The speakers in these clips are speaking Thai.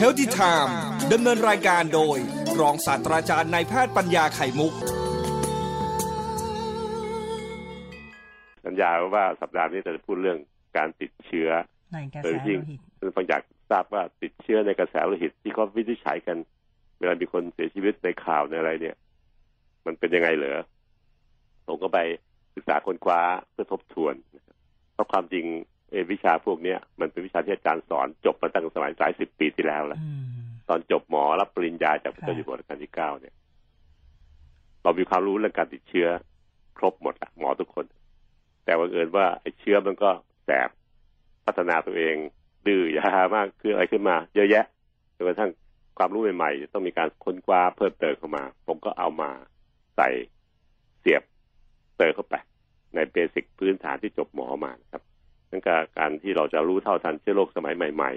h e a l t h y Time ดำเนินรายการโดย รองศาสตราจารย์นายแพทย์ปัญญาไข่มุก สัญญาว่าสัปดาห์นี้จะพูดเรื่องการติดเชื้อในกระโดแสยโลที่หิตคือฟังอยากทราบว่าติดเชื้อในกระแสโลหิตที่เขาวินิจฉัยกัน เวลามีคนเสียชีวิตในข่าวในอะไรเนี่ย มันเป็นยังไงเหรอผมก็ไปศึกษาค้นคว้าเพื่อทบทวนนะครับเพราะความจริงเอ่อ วิชาพวกเนี้ยมันเป็นวิชาที่อาจารย์สอนจบมาตั้งแต่สมัยหลายสิบปีที่แล้วแล้วอืมตอนจบหมอรับปริญญาจากพระเจ้าอยู่หัวรัชกาลที่เก้าเนี่ย เรามีความรู้เรื่องการติดเชื้อ ครบหมดละหมอทุกคน แต่ว่าเอิญว่าไอ้เชื้อมันก็แสบพัฒนาตัวเอง ดื้อยามากคืออะไรขึ้นมา เยอะแยะจนกระทั่งความรู้ใหม่ๆจะต้องมีการค้นคว้าเพิ่มเติมเข้ามา ผมก็เอามาใส่เสียบเติมเข้าไป ในเบสิกพื้นฐานที่จบหมอมานะครับ นั่นก็การที่เราจะรู้เท่าทันเชื้อโรคสมัยใหม่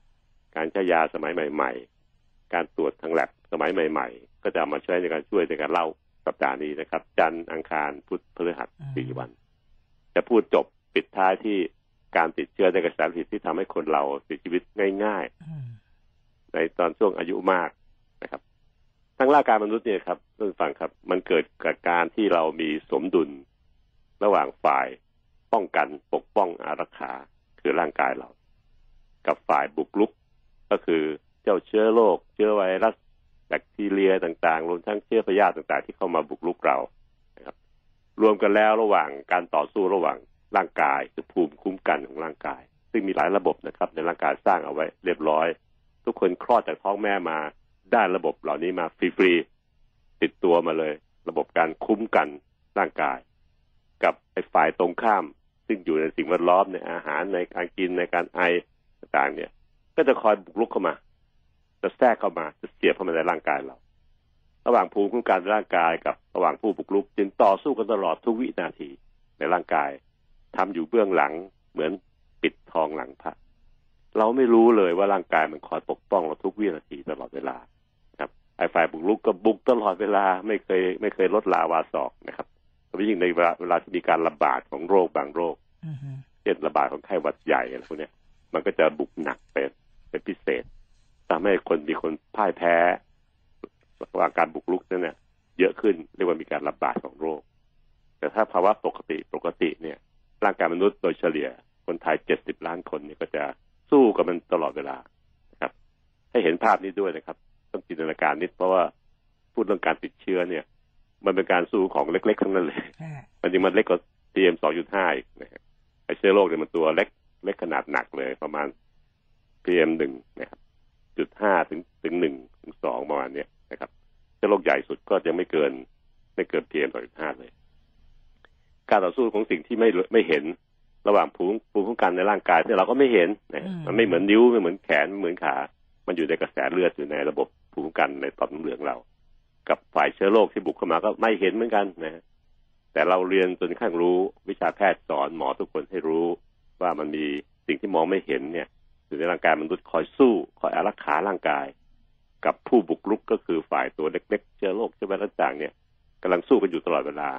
ๆ การใช้ยาสมัยใหม่ ๆ การตรวจทางแลบสมัยใหม่ ๆ ก็จะเอามาช่วยในการช่วยในการเล่าสัปดาห์นี้นะครับ จันทร์อังคารพุธพฤหัสสี่วัน จะพูดจบปิดท้ายที่การติดเชื้อในกระแสโลหิตที่ทำให้คนเราเสียชีวิตง่ายอืมๆในตอนช่วงอายุมากนะครับทั้งร่างกายมนุษย์เนี่ยครับท่านผู้ฟังครับ มันเกิดจากการที่เรามีสมดุลระหว่างฝ่าย ป้องกันปกป้องอารักขาคือร่างกายเรา กับฝ่ายบุกรุก ก็คือเจ้าเชื้อโรคเชื้อไวรัสแบคทีเรียต่างๆ รวมทั้งเชื้อพยาธิต่างๆ ที่เข้ามาบุกรุกเรานะครับ รวมกันแล้วระหว่างการต่อสู้ระหว่างร่างกายคือภูมิคุ้มกันของร่างกาย ซึ่งมีหลายระบบนะครับ ในร่างกายสร้างเอาไว้ เรียบร้อย ทุกคนคลอดจากท้องแม่มาได้ระบบเหล่านี้มาฟรีๆติดตัวมาเลย ระบบการคุ้มกันร่างกาย กับไอ้ฝ่ายตรงข้าม ซึ่งอยู่ในสิ่งแวดล้อมในอาหารในการกินในการไอต่างๆ เนี่ย ก็จะคอยบุกรุกเข้ามา จะแทรกเข้ามาจะเสียบเข้ามาในร่างกายเรา ระหว่างภูมิคุ้มกันร่างกายกับระหว่างผู้บุกรุก จึงต่อสู้กันตลอดทุกวินาทีในร่างกายทำอยู่เบื้องหลังเหมือนปิดทองหลังพระเราไม่รู้เลยว่าร่างกายมันคอยปกป้องเราทุกวินาทีตลอดเวลา ครับไอ้ฝ่ายบุกรุกก็บุกตลอดเวลาไม่เคย ไม่เคยลดลาวาศอกนะครับ ยเฉพาะยิ่งในเวลาเวลาที่มีการระบาดของโรคบางโรคอืมเช่นระบาดของไข้หวัดใหญ่อะไรพวกเนี้ยมันก็จะบุกหนักเป็นเป็นพิเศษทำให้คนมีคนพ่ายแพ้ระหว่างการบุกรุกนั้นเนี่ยเยอะขึ้นเรียกว่ามีการระบาดของโรค แต่ถ้าภาวะปกติปกติเนี่ย ร่างกายมนุษย์โดยเฉลี่ย คนไทยเจ็ดสิบล้านคนเนี่ยก็จะสู้กับมันตลอดเวลานะครับ ให้เห็นภาพนี้ด้วยนะครับ ต้องจินตนาการนิดเพราะว่าพูดเรื่องการติดเชื้อเนี่ย มันเป็นการสู้ของเล็กๆทั้งนั้นเลยค่ะมันจริงมันเล็กกว่า PM 2.5อีกนะครับไอเชื้อโรคเนี่ยมันตัวเล็กเล็กขนาดหนักเลยประมาณ PM หนึ่งนะครับจุดห้าถึงถึงหนึ่งถึงสองประมาณเนี้ยนะครับเชื้อโรคใหญ่สุดก็ยังไม่เกิน ไม่เกิน PM 2.5เลย การต่อสู้ของสิ่งที่ไม่ไม่เห็นระหว่างภูมิภูมิคุ้มกันในร่างกายที่เราก็ไม่เห็นนะมันไม่เหมือนนิ้วไม่เหมือนแขนไม่เหมือนขา มันอยู่ในกระแสเลือดอยู่ในระบบภูมิคุ้มกันในต่อมน้ำเหลืองเรา กับฝ่ายเชื้อโรคที่บุกเข้ามาก็ไม่เห็นเหมือนกันนะแต่เราเรียนจนกระทั่งรู้วิชาแพทย์สอนหมอทุกคนให้รู้ ว่ามันมีสิ่งที่มองไม่เห็นเนี่ยอยู่ในร่างกายมนุษย์คอยสู้คอยอารักขาร่างกาย กับผู้บุกรุกก็คือฝ่ายตัวเล็กๆเชื้อโรคเชื้อไวรัสต่างเนี่ยกำลังสู้กันอยู่ตลอดเวลา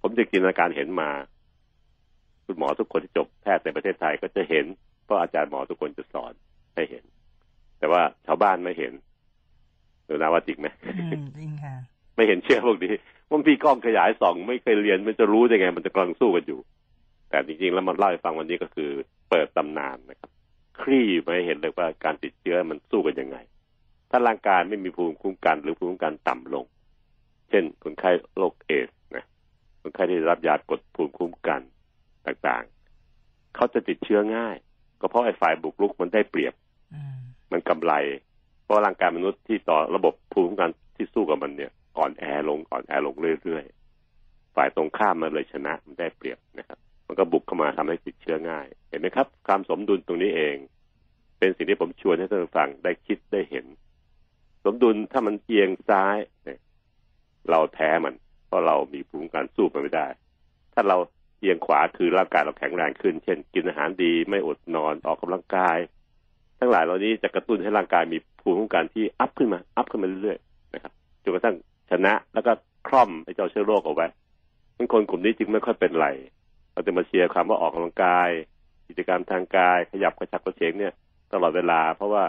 ผมจะจินตนาการเห็นมา คุณหมอทุกคนที่จบแพทย์ในประเทศไทยก็จะเห็นเพราะอาจารย์หมอทุกคนจะสอนให้เห็น แต่ว่าชาวบ้านไม่เห็น หรือนาว่าจริงไหมอืมจริงค่ะ ไม่เห็นเชื่อพวกนี้มันพี่กล้องขยายส่องไม่เคยเรียนมันจะรู้ได้ไง มันจะกำลังสู้กันอยู่ แต่จริงๆแล้วมันเล่าให้ฟังวันนี้ก็คือเปิดตำนานนะครับ คลี่มาให้เห็นเลยว่าการติดเชื้อมันสู้กันยังไง ถ้าร่างกายไม่มีภูมิคุ้มกัน หรือภูมิคุ้มกันต่ำลง เช่น คนไข้โรคเอดส์นะคนไข้ที่ได้รับยากดภูมิคุ้มกันต่างๆ เขาจะติดเชื้อง่าย ก็เพราะไอ้ฝ่ายบุกรุกมันได้เปรียบอืมมันกำไร เพราะร่างกายมนุษย์ที่ต่อระบบภูมิคุ้มกันที่สู้กับมันเนี่ยอ่อนแอลงอ่อนแอลงเรื่อยๆฝ่ายตรงข้ามมันเลยชนะมันได้เปรียบนะครับ มันก็บุกเข้ามาทำให้ติดเชื้อง่าย เห็นไหมครับ ความสมดุลตรงนี้เอง เป็นสิ่งที่ผมชวนให้ท่านฟังได้คิดได้เห็น สมดุลถ้ามันเอียงซ้ายเนี่ยเราแพ้มัน เพราะเรามีภูมิคุ้มกันสู้มันไม่ได้ ถ้าเราเอียงขวาคือร่างกายเราแข็งแรงขึ้น เช่น กินอาหารดีไม่อดนอนออกกำลังกาย ทั้งหลายเหล่านี้จะกระตุ้นให้ร่างกายมีภูมิคุ้มกันที่อัพขึ้นมาอัพขึ้นมาเรื่อยๆนะครับจนกระทั่งชนะแล้วก็คล่อมไอ้เจ้าเชื้อโรคเอาไว้ทั้งคนกลุ่มนี้จึงไม่ค่อยเป็นไรเราจะมาเชียร์คำว่าออกกำลังกาย กิจกรรมทางกาย ขยับกระชับกระเฉงเนี่ย ตลอดเวลา เพราะว่า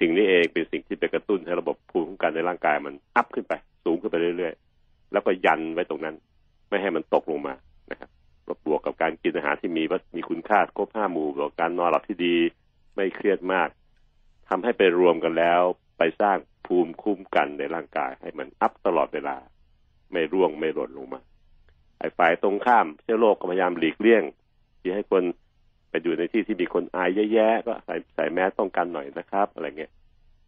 สิ่งนี้เองเป็นสิ่งที่ไปกระตุ้นให้ระบบภูมิคุ้มกันในร่างกายมันอัพขึ้นไป สูงขึ้นไปเรื่อยๆ แล้วก็ยันไว้ตรงนั้น ไม่ให้มันตกลงมานะครับบวกกับการกินอาหารที่มีวัมีคุณค่าครบห้าหมู่บวกการนอนหลับที่ดี ไม่เครียดมากทำให้ไปรวมกันแล้ว ไปสร้างภูมิคุ้มกันในร่างกาย ให้มันอัพตลอดเวลา ไม่ร่วงไม่หล่นลงมาไอ้ฝ่ายตรงข้ามเชื้อโรคก็พยายามหลีกเลี่ยง ที่ให้คนไปอยู่ในที่ที่มีคนอายแย่ๆก็ใส่ใส่แมสป้องกันหน่อยนะครับอะไรเงี้ย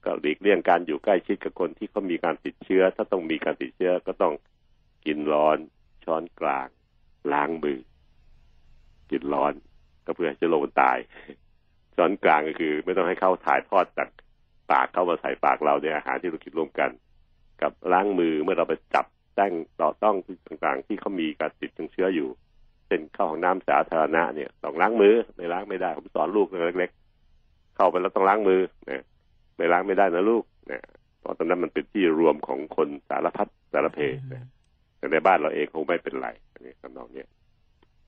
ก็หลีกเลี่ยงการอยู่ใกล้ชิดกับคนที่เขามีการติดเชื้อ ถ้าต้องมีการติดเชื้อก็ต้องกินร้อนช้อนกลาง ล้างมือ กินร้อนก็เพื่อให้เชื้อโรคตาย ช้อนกลางก็คือ ไม่ต้องให้เข้าถ่ายทอดจากปากเข้ามาใส่ปากเราในอาหารที่เรากินร่วมกัน กับล้างมือเมื่อเราไปจับแต้งต่อต้องต่างๆ ที่เขามีการติดเชื้ออยู่เช่นเข้าห้องน้ำสาธารณะเนี่ยต้องล้างมือไม่ล้างไม่ได้ผมสอนลูกเล็กๆเข้าไปแล้วต้องล้างมือนะไม่ล้างไม่ได้นะลูกนะเพราะตอนนั้นมันเป็นที่รวมของคนสารพัดสารเพนะแต่ในบ้านเราเองคงไม่เป็นไรนนี้คำนองเนี้ย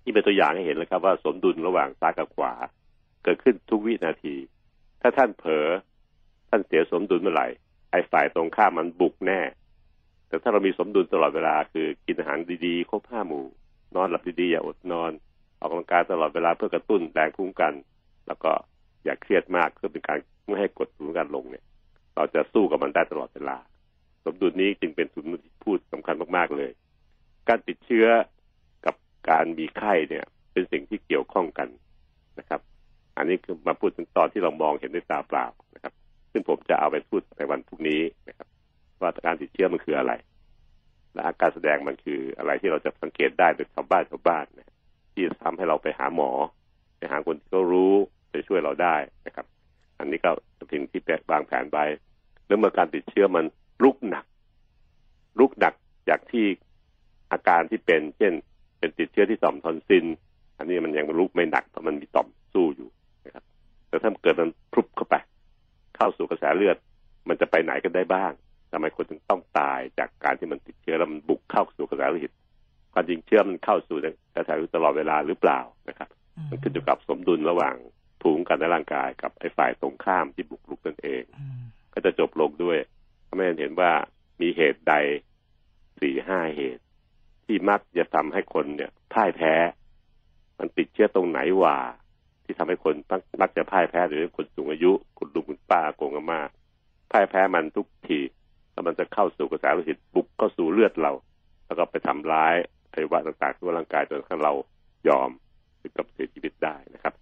ที่เป็นตัวอย่างให้เห็นเลยครับว่าสมดุลระหว่างซ้ายกับขวา เกิดขึ้นทุกวินาที ถ้าท่านเผลอท่านเสียสมดุลเมื่อไหร่ไอ้ฝ่ายตรงข้ามมันบุกแน่ แต่ถ้าเรามีสมดุลตลอดเวลาคือกินอาหารดีๆครบห้าหมู่ นอนหลับดีๆอย่าอดนอน ออกกำลังกายตลอดเวลาเพื่อกระตุ้นแรงภูมิกัน แล้วก็อย่าเครียดมากเพื่อเป็นการไม่ให้กดภูมิกันลงเนี่ย เราจะสู้กับมันได้ตลอดเวลา สมดุลนี้จึงเป็นสมดุลที่พูดสำคัญมากๆเลย การติดเชื้อกับการมีไข้เนี่ย เป็นสิ่งที่เกี่ยวข้องกันนะครับ อันนี้คือมาพูดถึงตอนที่เรามองเห็นด้วยตาเปล่านะครับ ซึ่งผมจะเอาไปพูดในวันพรุ่งนี้นะครับ ว่าการติดเชื้อมันคืออะไร และอาการแสดงมันคืออะไรที่เราจะสังเกตได้โดยชาวบ้านชาวบ้านนะที่ทำให้เราไปหาหมอ ไปหาคนที่เขารู้จะช่วยเราได้นะครับ อันนี้ก็สิ่งที่วางแผนไว้เรื่องเมื่อการติดเชื้อมันลุกหนักลุกหนักจากที่อาการที่เป็น เช่น เป็นติดเชื้อที่ต่อมทอนซิลอันนี้มันยังลุกไม่หนักเพราะมันมีต่อมสู้อยู่ แต่ถ้าเกิดมันพรุบเข้าไป เข้าสู่กระแสเลือด มันจะไปไหนกันได้บ้างทำไมคนถึงต้องตายจากการที่มันติดเชื้อแล้วมันบุกเข้าสู่กระแสเลือดความจริงเชื้อมันเข้าสู่กระแสเลือดตลอดเวลาหรือเปล่านะครับ มันขึ้นอยู่กับสมดุลระหว่างภูมิคุ้มกันในร่างกายกับไอ้ฝ่ายตรงข้ามที่บุกรุกนั่นเอง ก็จะจบลงด้วยทำให้เห็นว่ามีเหตุใดสี่ห้าเหตุ ที่มักจะทำให้คนเนี่ยพ่ายแพ้ มันติดเชื้อตรงไหนว่า ที่ทำให้คนมักจะพ่ายแพ้หรือคนสูงอายุคุณลุงคุณป้าโกงอาม่าพ่ายแพ้มันทุกทีแล้วมันจะเข้าสู่กระแสโลหิตบุกเข้าสู่เลือดเรา แล้วก็ไปทำร้ายอวัยวะต่างๆทั่วร่างกายจนกระทั่งเรายอมถึงกับเสียชีวิตได้นะครับ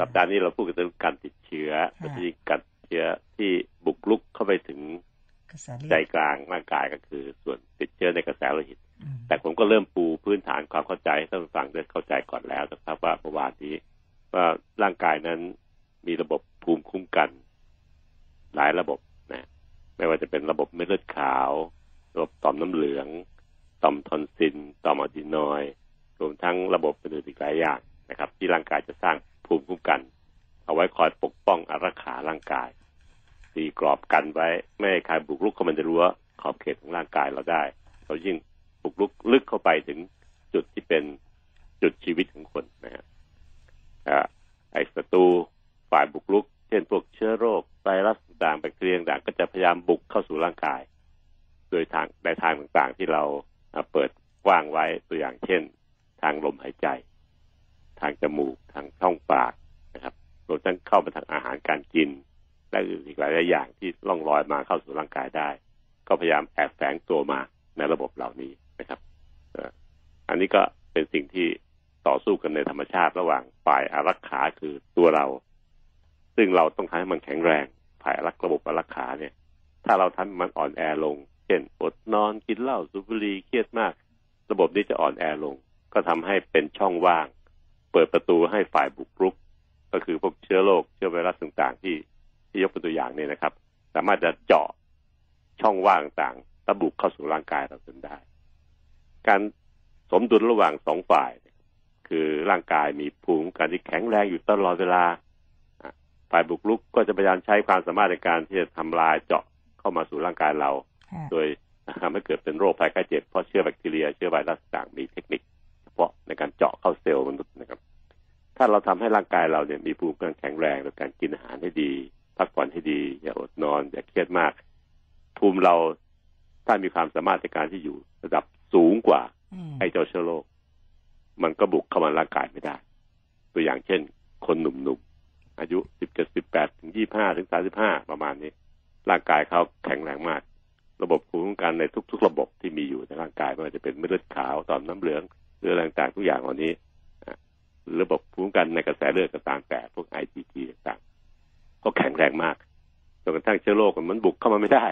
สัปดาห์นี้เราพูดกันเรื่องการติดเชื้อที่การติดเชื้อที่บุกลุกเข้าไปถึง ใจกลางร่างกายก็คือ ส่วนติดเชื้อในกระแสโลหิต แต่ผมก็เริ่มปูพื้นฐานความเข้าใจให้ท่านฟังได้เข้าใจก่อนแล้วนะครับ ว่าเมื่อวานนี้ว่าร่างกายนั้นมีระบบภูมิคุ้มกัน หลายระบบนะไม่ว่าจะเป็นระบบเม็ดเลือดขาว ระบบต่อมน้ำเหลือง ต่อมทอนซิลต่อมอะดีนอยรวมทั้งระบบอื่นอีกหลายอย่างนะครับ ที่ร่างกายจะสร้างภูมิคุ้มกัน เอาไว้คอยปกป้องอารักขาร่างกาย ตีกรอบกันไว้ ไม่ให้ใครบุกรุกเข้ามาในรั้วขอบเขตของร่างกายเราได้ เรายิ่งบุกรุกลึกเข้าไปถึงจุดที่เป็นจุดชีวิตของคนนะฮะไอ้ศัตรูฝ่ายบุกรุก เช่นพวกเชื้อโรคไวรัสต่างแบคทีเรียต่างก็จะพยายามบุกเข้าสู่ร่างกาย โดยทางในทางต่างๆที่เราเปิดกว้างไว้ตัวอย่างเช่น ทางลมหายใจ ทางจมูกทางช่องปากนะครับรวมทั้งเข้ามาทางอาหารการกิน และอื่นอีกหลายอย่างที่ล่องลอยมาเข้าสู่ร่างกายได้ ก็พยายามแอบแฝงตัวมาในระบบเหล่านี้นะครับอันนี้ก็เป็นสิ่งที่ต่อสู้กันในธรรมชาติระหว่างฝ่ายอารักขาคือตัวเรา ซึ่งเราต้องทำให้มันแข็งแรงฝ่ายรักระบบอารักขาเนี่ย ถ้าเราทำมันอ่อนแอลง เช่นอดนอนกินเหล้าสูบบุหรี่เครียดมาก ระบบนี้จะอ่อนแอลง ก็ทำให้เป็นช่องว่าง เปิดประตูให้ฝ่ายบุกรุก ก็คือพวกเชื้อโรคเชื้อไวรัสต่างๆ ที่ ที่ยกเป็นตัวอย่างเนี่ยนะครับ สามารถจะเจาะช่องว่างต่างๆระบุเข้าสู่ร่างกายเราจนได้ การสมดุลระหว่างสองฝ่าย คือร่างกายมีภูมิการที่แข็งแรงอยู่ตลอดเวลาฝ่ายบุกรุกก็จะพยายามใช้ความสามารถในการที่จะทำลายเจาะเข้ามาสู่ร่างกายเรา โดยทำให้เกิดเป็นโรคภัยไข้เจ็บเพราะเชื้อแบคทีเรียเชื้อไวรัสต่างมีเทคนิคเฉพาะในการเจาะเข้าเซลล์มนุษย์นะครับ ถ้าเราทำให้ร่างกายเราเนี่ยมีภูมิคุ้มกันแข็งแรงโดยการกินอาหารให้ดี พักผ่อนให้ดี อย่าอดนอน อย่าเครียดมาก ภูมิเราถ้ามีความสามารถในการที่อยู่ระดับสูงกว่าอืมไอ้เจ้าเชื้อโรคมันก็บุกเข้ามาร่างกายไม่ได้ ตัวอย่างเช่น คนหนุ่มๆ อายุสิบเจ็ดสิบแปดถึงยี่ห้าถึงสาสิบห้าประมาณนี้ ร่างกายเขาแข็งแรงมาก ระบบภูมิคุ้มกันในทุก ๆ ระบบที่มีอยู่ในร่างกายไม่ว่าจะเป็นเม็ดเลือดขาวต่อมน้ำเหลืองหรืออะไรต่างๆทุกอย่างเหล่านี้อะหรือระบบภูมิคุ้มกันในกระแสเลือดก็ตามแต่พวก IgG ต่างๆ ก็แข็งแรงมากจนกระทั่งเชื้อโรคมันบุกเข้ามาไม่ได้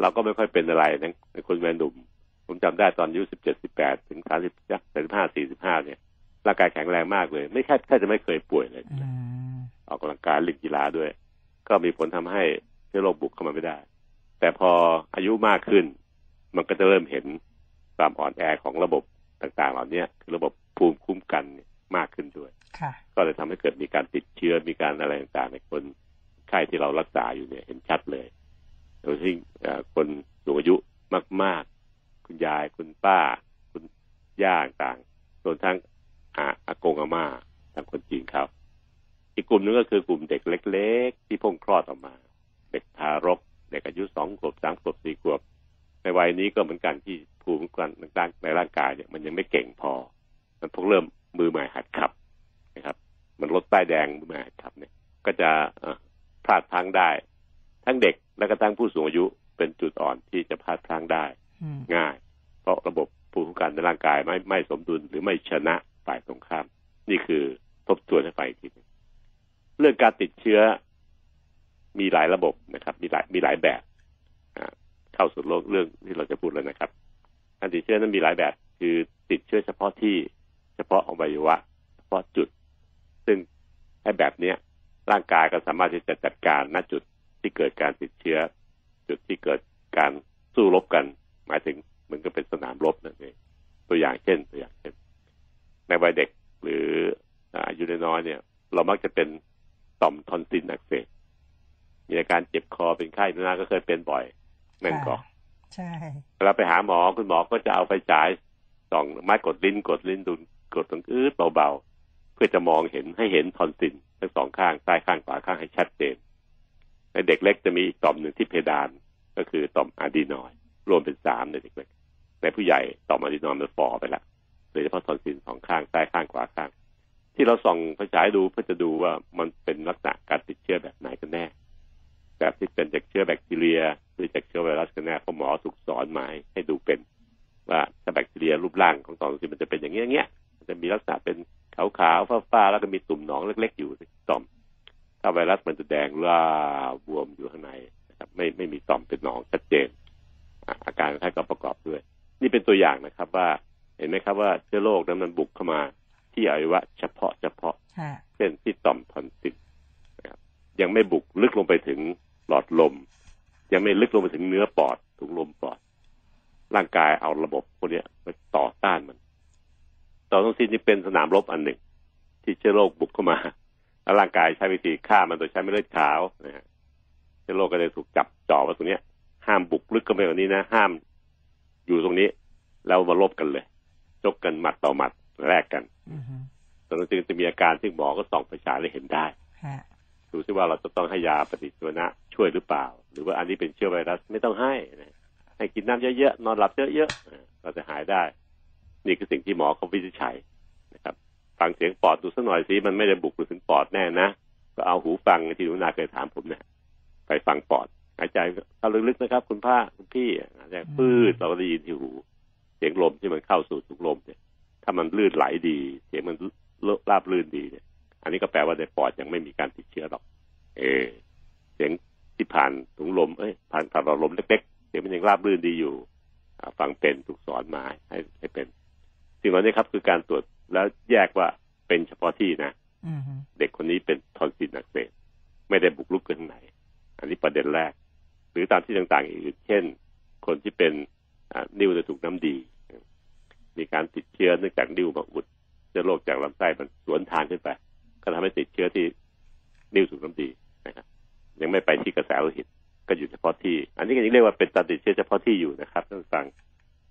เราก็ไม่ค่อยเป็นอะไรนะในคนวัยหนุ่ม ผมจำได้ตอนอายุสิบเจ็ดสิบแปดถึงสามสิบสามสิบห้าสี่สิบห้าเนี่ยร่างกายแข็งแรงมากเลย ไม่แค่แค่จะไม่เคยป่วยเลยอืมออกกำลังกายเล่นกีฬาด้วย ก็มีผลทำให้เชื้อโรคบุกเข้ามาไม่ได้ แต่พออายุมากขึ้น มันก็จะเริ่มเห็นความอ่อนแอของระบบต่างๆ เหล่านี้คือระบบภูมิคุ้มกันเนี่ย มากขึ้นด้วยค่ะก็เลยทำให้เกิดมีการติดเชื้อมีการอะไรต่างๆในคนไข้ที่เรารักษาอยู่เนี่ยเห็นชัดเลยโดยที่เอ่อคนสูงอายุมาก ๆ คุณยายคุณป้า คุณย่าต่างๆรวมทั้งอาอากงอาม่าทางคนจีนเขาอีกกลุ่มหนึงก็คือกลุ่มเด็กเล็ก ๆ ที่เพิ่งคลอดออกมา เด็กทารก เด็กอายุสองขวบสามขวบสี่ขวบ ในวัยนี้ก็เหมือนกันที่ภูมิคุ้มกันต่างๆในร่างกายเนี่ยมันยังไม่เก่งพอ มันเพิ่งเริ่ม มือใหม่หัดขับนะครับ มันรถป้ายแดงมือใหม่หัดขับเนี่ย ก็จะเอ่อพลาดพลั้งได้ ทั้งเด็กและก็ทั้งผู้สูงอายุเป็นจุดอ่อนที่จะพลาดพลั้งได้อืมง่าย เพราะระบบภูมิคุ้มกันในร่างกายไม่ไม่สมดุลหรือไม่ชนะฝ่ายตรงข้าม นี่คือทบทวนให้ฟังอีกทีหนึ่งเรื่องการติดเชื้อมีหลายระบบนะครับ มีหลายมีหลายแบบอ่าเข้าสู่โลกเรื่องที่เราจะพูดแล้วนะครับ การติดเชื้อนั้นมีหลายแบบ คือติดเชื้อเฉพาะที่ เฉพาะอวัยวะ เฉพาะจุด ซึ่งให้แบบเนี้ยร่างกายก็สามารถที่จะจัดการณจุดที่เกิดการติดเชื้อ จุดที่เกิดการสู้รบกัน หมายถึงเหมันก็เป็นสนามรบนั่นเองตัวอย่างเช่นตัวอย่างเช่น ในวัยเด็กหรืออ่าอายุน้อยๆเนี่ย เรามักจะเป็นต่อมทอนซิลอักเสบมีอาการเจ็บคอเป็นไข้นาก็เคยเป็นบ่อยแม่นก็ค่ะใช่เวลาไปหาหมอคุณหมอก็จะเอาไฟฉายส่องไม้กดลิ้นกดลิ้นดู กดตรงอื้อเบาๆ เพื่อจะมองเห็นให้เห็นทอนซิลทั้งสองข้างใต้ข้างขวาข้างให้ชัดเจนในเด็กเล็กจะมีอีกต่อมหนึ่งที่เพดานก็คือต่อมอะดีนอยด์รวมเป็นสามในเด็กเล็กในผู้ใหญ่ต่อมอะดีนอยด์มันฝ่อไปล้วโดยเฉพาะทอนซิลสองข้างใต้ข้างขวาข้าง ที่เราส่องไฟฉายดูเพื่อจะดูว่ามันเป็นลักษณะการติดเชื้อแบบไหนกันแน่ แบบที่เป็นจากเชื้อแบคทีเรีย หรือจากเชื้อไวรัสกันแน่เพราะหมอถูกสอนมาให้ดูเป็นว่าถ้าแบคทีเรียรูปร่างของต่อมซิลมันจะเป็นอย่างเงี้ยเงี้ย จะมีลักษณะเป็นขาวๆฟ้าๆแล้วก็มีตุ่มหนองเล็ก ๆ อยู่ในต่อม ถ้าไวรัสมันจะแดงล่าบวมอยู่ข้างในนะครับ ไม่ไม่มีต่อมเป็นหนองชัดเจนอะอาการคล้ายกับประกอบด้วย นี่เป็นตัวอย่างนะครับว่าเห็นไหมครับว่าเชื้อโรคนั้นมันบุกเข้ามา ที่อวัยวะเฉพาะเฉพาะค่ะเช่นที่ต่อมทอนซิลนะครับยังไม่บุกลึกลงไปถึงหลอดลม ยังไม่ลึกลงไปถึงเนื้อปอดถุงลมปอด ร่างกายเอาระบบพวกเนี้ยไปต่อต้านมัน ต่อมทอนซิลนี่เป็นสนามรบอันหนึ่ง ที่เชื้อโรคบุกเข้ามาแล้วร่างกายใช้วิธีฆ่ามันโดยใช้เม็ดเลือดขาวนะฮะเชื้อโรคก็เลยถูกจับจ่อไว้ตรงเนี้ย ห้ามบุกลึกเข้าไปกว่านี้นะ ห้ามอยู่ตรงนี้แล้วมาลบกันเลยชกกันหมัดต่อหมัดแลกกันอือฮึตอนนั้นจึงจะมีอาการที่หมอก็ส่องไฟฉายเลยเห็นได้ค่ะดูซิว่าเราจะต้องให้ยาปฏิชีวนะช่วยหรือเปล่า หรือว่าอันนี้เป็นเชื้อไวรัสไม่ต้องให้นะให้กินน้ำเยอะๆนอนหลับเยอะๆอ่าเราจะหายได้ นี่คือสิ่งที่หมอเขาวิจัยนะครับ ฟังเสียงปอดดูสักหน่อยสิมันไม่ได้บุกไปถึงปอดแน่นะก็เอาหูฟังที่หนูนาเคยถามผมเนี่ยไปฟังปอดหายใจเข้าลึกๆนะครับ คุณพ่าคุณพี่หายใจปืดเราก็ได้ยินที่หู เสียงลมที่มันเข้าสู่ถุงลมเนี่ย ถ้ามันลื่นไหลดี เสียงมันราบลื่นดีเนี่ย อันนี้ก็แปลว่าในปอดยังไม่มีการติดเชื้อหรอก เออเสียงที่ผ่านถุงลมเอ้ยผ่านผ่านหลอดลมเล็กๆเสียงมันยังราบรื่นดีอยู่ฟังเป็นถูกสอนมาให้ให้เป็น สิ่งเหล่านี้ครับ คือการตรวจแล้วแยกว่าเป็นเฉพาะที่นะอือฮึเด็กคนนี้เป็นทอนซิลอักเสบไม่ได้บุกรุกเกินไหน อันนี้ประเด็นแรก หรือตามที่ต่างๆอีกเช่น คนที่เป็นอ่านิ้วจะถูกน้ำดี มีการติดเชื้อเนื่องจากนิ้วมาอุดเชื้อโรคจากลำไส้มันสวนทางขึ้นไปก็ทำให้ติดเชื้อที่นิ้วถูกน้ำดีนะครับ ยังไม่ไปที่กระแสโลหิต ก็อยู่เฉพาะที่ อันนี้ก็ยังเรียกว่าเป็นการติดเชื้อเฉพาะที่อยู่นะครับท่านฟัง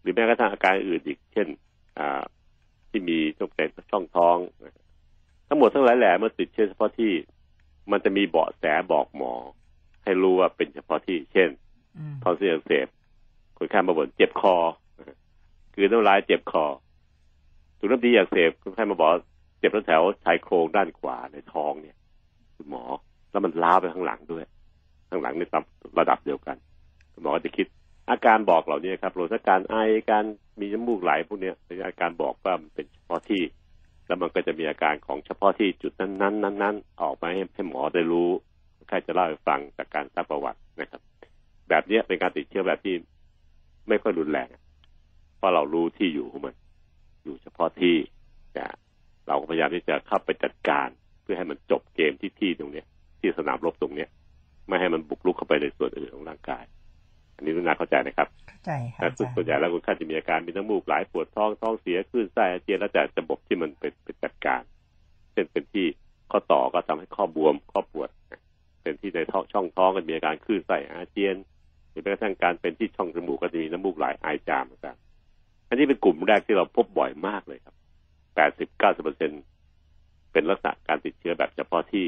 หรือแม้กระทั่งอาการอื่นอีก เช่นอ่า ที่มีช่องแสงช่องท้อง ทั้งหมดทั้งหลายแหล่เมื่อติดเชื้อเฉพาะที่ มันจะมีเบาะแสบอกหมอ ให้รู้ว่าเป็นเฉพาะที่ เช่นท้องเสียอักเสบคนไข้มาบ่นเจ็บคอ คือน้ำลายเจ็บคอถุงน้ำดีอักเสบคนไข้มาบอกเจ็บแถวชายโครงด้านขวาในท้องเนี่ยคุณหมอ แล้วมันล้าไปข้างหลังด้วย ข้างหลังในระดับเดียวกันคุณหมอก็จะคิด อาการบอกเหล่านี้ครับรวมทั้งการไอการมีน้ำมูกไหลพวกนี้เป็นอาการบอกว่ามันเป็นเฉพาะที่ แล้วมันก็จะมีอาการของเฉพาะที่จุดนั้นๆนั้นๆออกมาให้ให้หมอได้รู้ใครจะเล่าให้ฟังจากการทราบประวัตินะครับ แบบนี้เป็นการติดเชื้อแบบที่ไม่ค่อยรุนแรงเพราะเรารู้ที่อยู่ของมัน อยู่เฉพาะที่นะเราพยายามที่จะเข้าไปจัดการเพื่อให้มันจบเกมที่ที่ตรงเนี้ย ที่สนามรบตรงเนี้ย ไม่ให้มันบุกลุกเข้าไปในส่วนอื่นของร่างกาย อันนี้นุนาเข้าใจนะครับเข้าใจค่ะแต่ส่วนใหญ่แล้วคุณค่าจะมีอาการมีน้ำมูกไหลปวดท้องท้องเสียคลื่นไส้อาเจียนแล้วแต่ระบบที่มันเป็นเป็นจัดการเช่นเป็นที่ข้อต่อก็ทำให้ข้อบวมข้อปวด เป็นที่ในท้องช่องท้องก็มีอาการคลื่นไส้อาเจียนหรือแม้กระทั่งการเป็นที่ช่องจมูกก็จะมีน้ำมูกไหลไอจามต่างอันนี้เป็นกลุ่มแรกที่เราพบบ่อยมากเลยครับแปดสิบเก้าสิบเปอร์เซ็นเป็นลักษณะการติดเชื้อแบบเฉพาะที่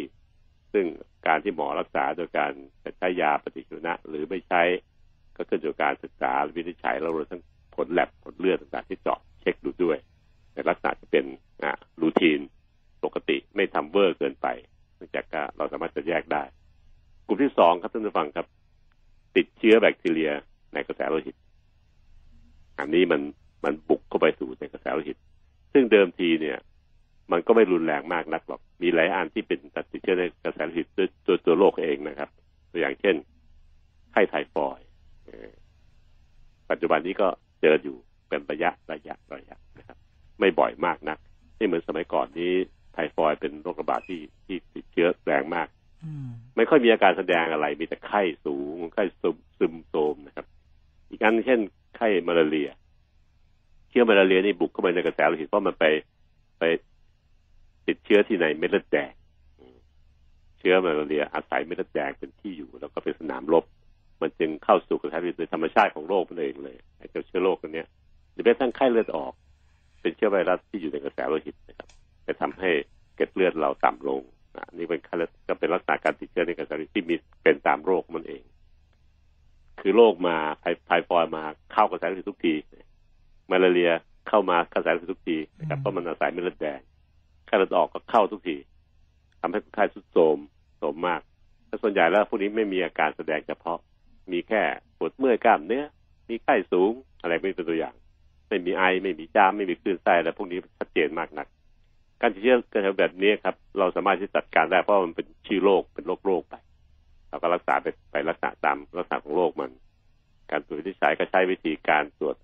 ซึ่งการที่หมอรักษาโดยการใช้ยาปฏิชีวนะ หรือไม่ใช้ ก็ขึ้นอยู่กับการศึกษาวินิจฉัยแล้วรวมทั้งผลแลบผลเลือดต่างๆที่เจาะเช็คดูด้วย ในลักษณะที่เป็นอ่าroutine ปกติไม่ทำเวอร์เกินไปเนื่องจากเราสามารถจะแยกได้ กลุ่มที่สองครับท่านผู้ฟังครับ ติดเชื้อแบคทีเรียในกระแสโลหิต อันนี้มันมันบุกเข้าไปสู่ในกระแสโลหิต ซึ่งเดิมทีเนี่ย มันก็ไม่รุนแรงมากนักหรอก มีหลายอันที่เป็นติดเชื้อในกระแสโลหิตด้วยตัวตัวโรคเองนะครับ ตัวอย่างเช่น ไข้ไทฟอยด์ ปัจจุบันนี้ก็เจออยู่เป็นระยะระยะระยะนะครับ ไม่บ่อยมากนักไม่เหมือนสมัยก่อนนี้ไทฟอยเป็นโรคระบาดที่ที่ติดเชื้อแรงมากไม่ค่อยมีอาการแสดงอะไร มีแต่ไข้สูงไข้ซึมซึมโทมนะครับ อีกอันเช่นไข้มาลาเรีย เชื้อมาลาเรียนี่บุกเข้าไปในกระแสโลหิตเพราะมันไปไปติดเชื้อที่ในเม็ดเลือดแดงเชื้อมาลาเรียอาศัยเม็ดเลือดแดงเป็นที่อยู่ แล้วก็เป็นสนามรบ มันจึงเข้าสู่กระแสโลหิตโดยธรรมชาติของโรคมันเองเลยไอ้เจ้าเชื้อโรคตัวนี้หรือแม้ทั้งไข้เลือดออก เป็นเชื้อไวรัสที่อยู่ในกระแสโลหิตนะครับจะทำให้เกล็ดเลือดเราต่ำลงนี่เป็นไข้เลือดก็เป็นลักษณะการติดเชื้อในกระแสโลหิตที่มีเป็นตามโรคมันเอง คือโรคมาไพฟอยมาเข้ากระแสโลหิตทุกทีมาลาเรียเข้ามากระแสทุกทีนะครับเพราะมันอาศัยเม็ดเลือดแดงไข้เลือดออกก็เข้าทุกทีทำให้คนไข้สุดโทมโทมมากแต่ส่วนใหญ่แล้วพวกนี้ไม่มีอาการแสดงเฉพาะ มีแค่ปวดเมื่อยกล้ามเนื้อ มีไข้สูง อะไรไม่เป็นตัวอย่าง ไม่มีไอ ไม่มีจาม ไม่มีคลื่นไส้อะไรพวกนี้ชัดเจนมากนัก การติดเชื้อกระแสแบบนี้ครับ เราสามารถที่จัดการได้เพราะมันเป็นชื่อโรค เป็นโรคโรคไป เราก็รักษาไปไปรักษาตามลักษณะของโรคมัน การตรวจวินิจฉัยก็ใช้วิธีการตรวจ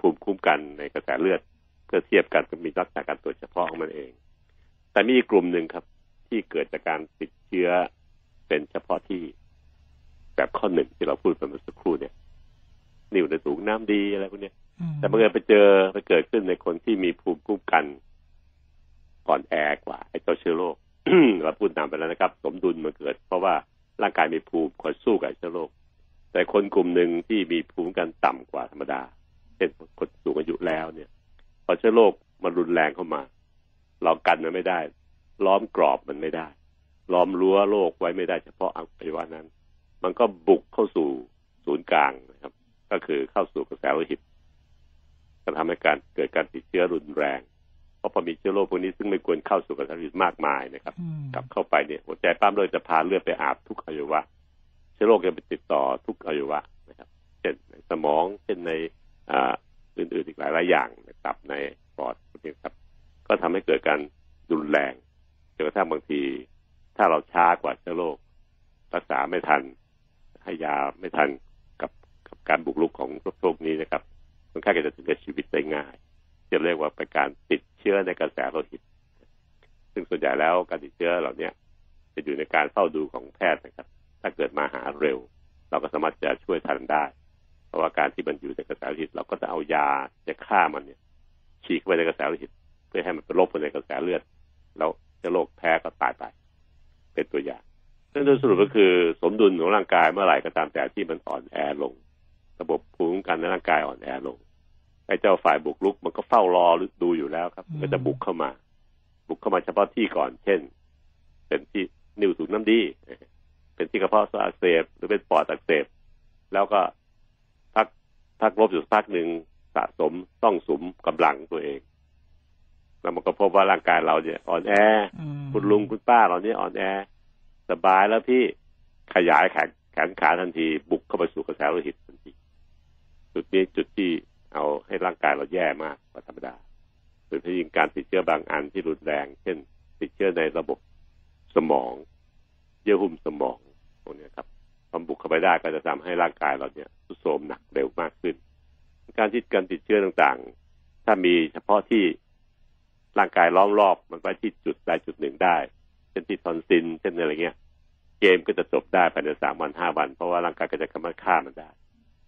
ภูมิคุ้มกันในกระแสเลือด เพื่อเทียบกันมีลักษณะการตรวจเฉพาะของมันเอง แต่มีกลุ่มหนึ่งครับ ที่เกิดจากการติดเชื้อเป็นเฉพาะที่ แบบข้อหนึ่งที่เราพูดไปเมื่อสักครู่เนี่ยนิ่วในสูงน้ำดีอะไรพวกนี้แต่เมื่อไปเจอไปเกิดขึ้นในคนที่มีภูมิคุ้มกันก่อนแอกว่า ไอ้ตัวเชื้อโรคเราพูดนำไปแล้วนะครับ สมดุลมันเกิด เพราะว่าร่างกายมีภูมิคอยสู้กับเชื้อโรคแต่คนกลุ่มหนึ่งที่มีภูมิคุ้มกันต่ำกว่าธรรมดาเช่นคนสูงอายุแล้วเนี่ย พอเชื้อโรคมันรุนแรงเข้ามา เรากันมันไม่ได้ ล้อมกรอบมันไม่ได้ ล้อมรั้วโรคไว้ไม่ได้เฉพาะอวัยวะนั้น มันก็บุกเข้าสู่ศูนย์กลางนะครับ ก็คือเข้าสู่กระแสโลหิตจะทำให้การเกิดการติดเชื้อรุนแรง เพราะพอมีเชื้อโรคพวกนี้ซึ่งไม่ควรเข้าสู่กระแสโลหิตมากมายนะครับกลับเข้าไปเนี่ยหัวใจปั๊มเลยจะพาเลือดไปอาบทุกอวัยวะ เชื้อโรคจะไปติดต่อทุกอวัยวะนะครับ เช่นในสมอง เช่นในอื่นๆอีกหลายหลายอย่างในตับในปอดพวกนี้ครับ ก็ทำให้เกิดการรุนแรงจนกระทั่งบางที ถ้าเราช้ากว่าเชื้อโรครักษาไม่ทัน ให้ยาไม่ทันกับกับการบุกรุกของโรคนี้นะครับคนไข้ก็จะถึงกับชีวิตได้ง่าย จะเรียกว่าเป็นการติดเชื้อในกระแสโลหิต ซึ่งส่วนใหญ่แล้วการติดเชื้อเหล่านี้จะอยู่ในการเฝ้าดูของแพทย์นะครับ ถ้าเกิดมาหาเร็ว เราก็สามารถจะช่วยทันได้ เพราะว่าการที่มันอยู่ในกระแสโลหิต เราก็จะเอายาจะฆ่ามันเนี่ย ฉีกไปในกระแสโลหิต เพื่อให้มันไปลบไปในกระแสเลือด แล้วจะโรคแพ้ก็ตายไป เป็นตัวอย่าง นั่นโดยสรุปก็คือสมดุลของร่างกายเมื่อไหร่ก็ตามแต่ที่มันอ่อนแอลง ระบบภูมิคุ้มกันในร่างกายอ่อนแอลงไอ้เจ้าฝ่ายบุกรุกมันก็เฝ้ารอดูอยู่แล้วครับมันก็จะบุกเข้ามา บุกเข้ามาเฉพาะที่ก่อน เช่น เป็นที่นิ้วสูงน้ำดี เป็นที่กระเพาะอักเสบหรือเป็นปอดอักเสบแล้วก็พักพักลบอยู่สักพักหนึ่งสะสมต้องสมกำลังตัวเองแล้วมันก็พบว่าร่างกายเราเนี่ยอ่อนแออืมคุณลุงคุณป้าเราเนี่ยอ่อนแอ สบายแล้วพี่ขยายแขนแขนขาทันทีบุกเข้าไปสู่กระแสโลหิตทันที จุดนี้จุดที่เอาให้ร่างกายเราแย่มากกว่าธรรมดาโดยเฉพาะยิ่งการติดเชื้อบางอันที่รุนแรง เช่น ติดเชื้อในระบบสมอง เยื่อหุ้มสมองพวกนี้ครับพอบุกเข้าไปได้ก็จะทำให้ร่างกายเราเนี่ยทรุดโทรมหนักเร็วมากขึ้น การที่การติดเชื้อต่างๆ ถ้ามีเฉพาะที่ร่างกายล้อมรอบมันไปที่จุดใดจุดหนึ่งได้ เช่นที่ทอนซินเช่นอะไรเงี้ย เกมก็จะจบได้ภายในสามวันห้าวัน เพราะว่าร่างกายก็จะกำจัดฆ่ามันได้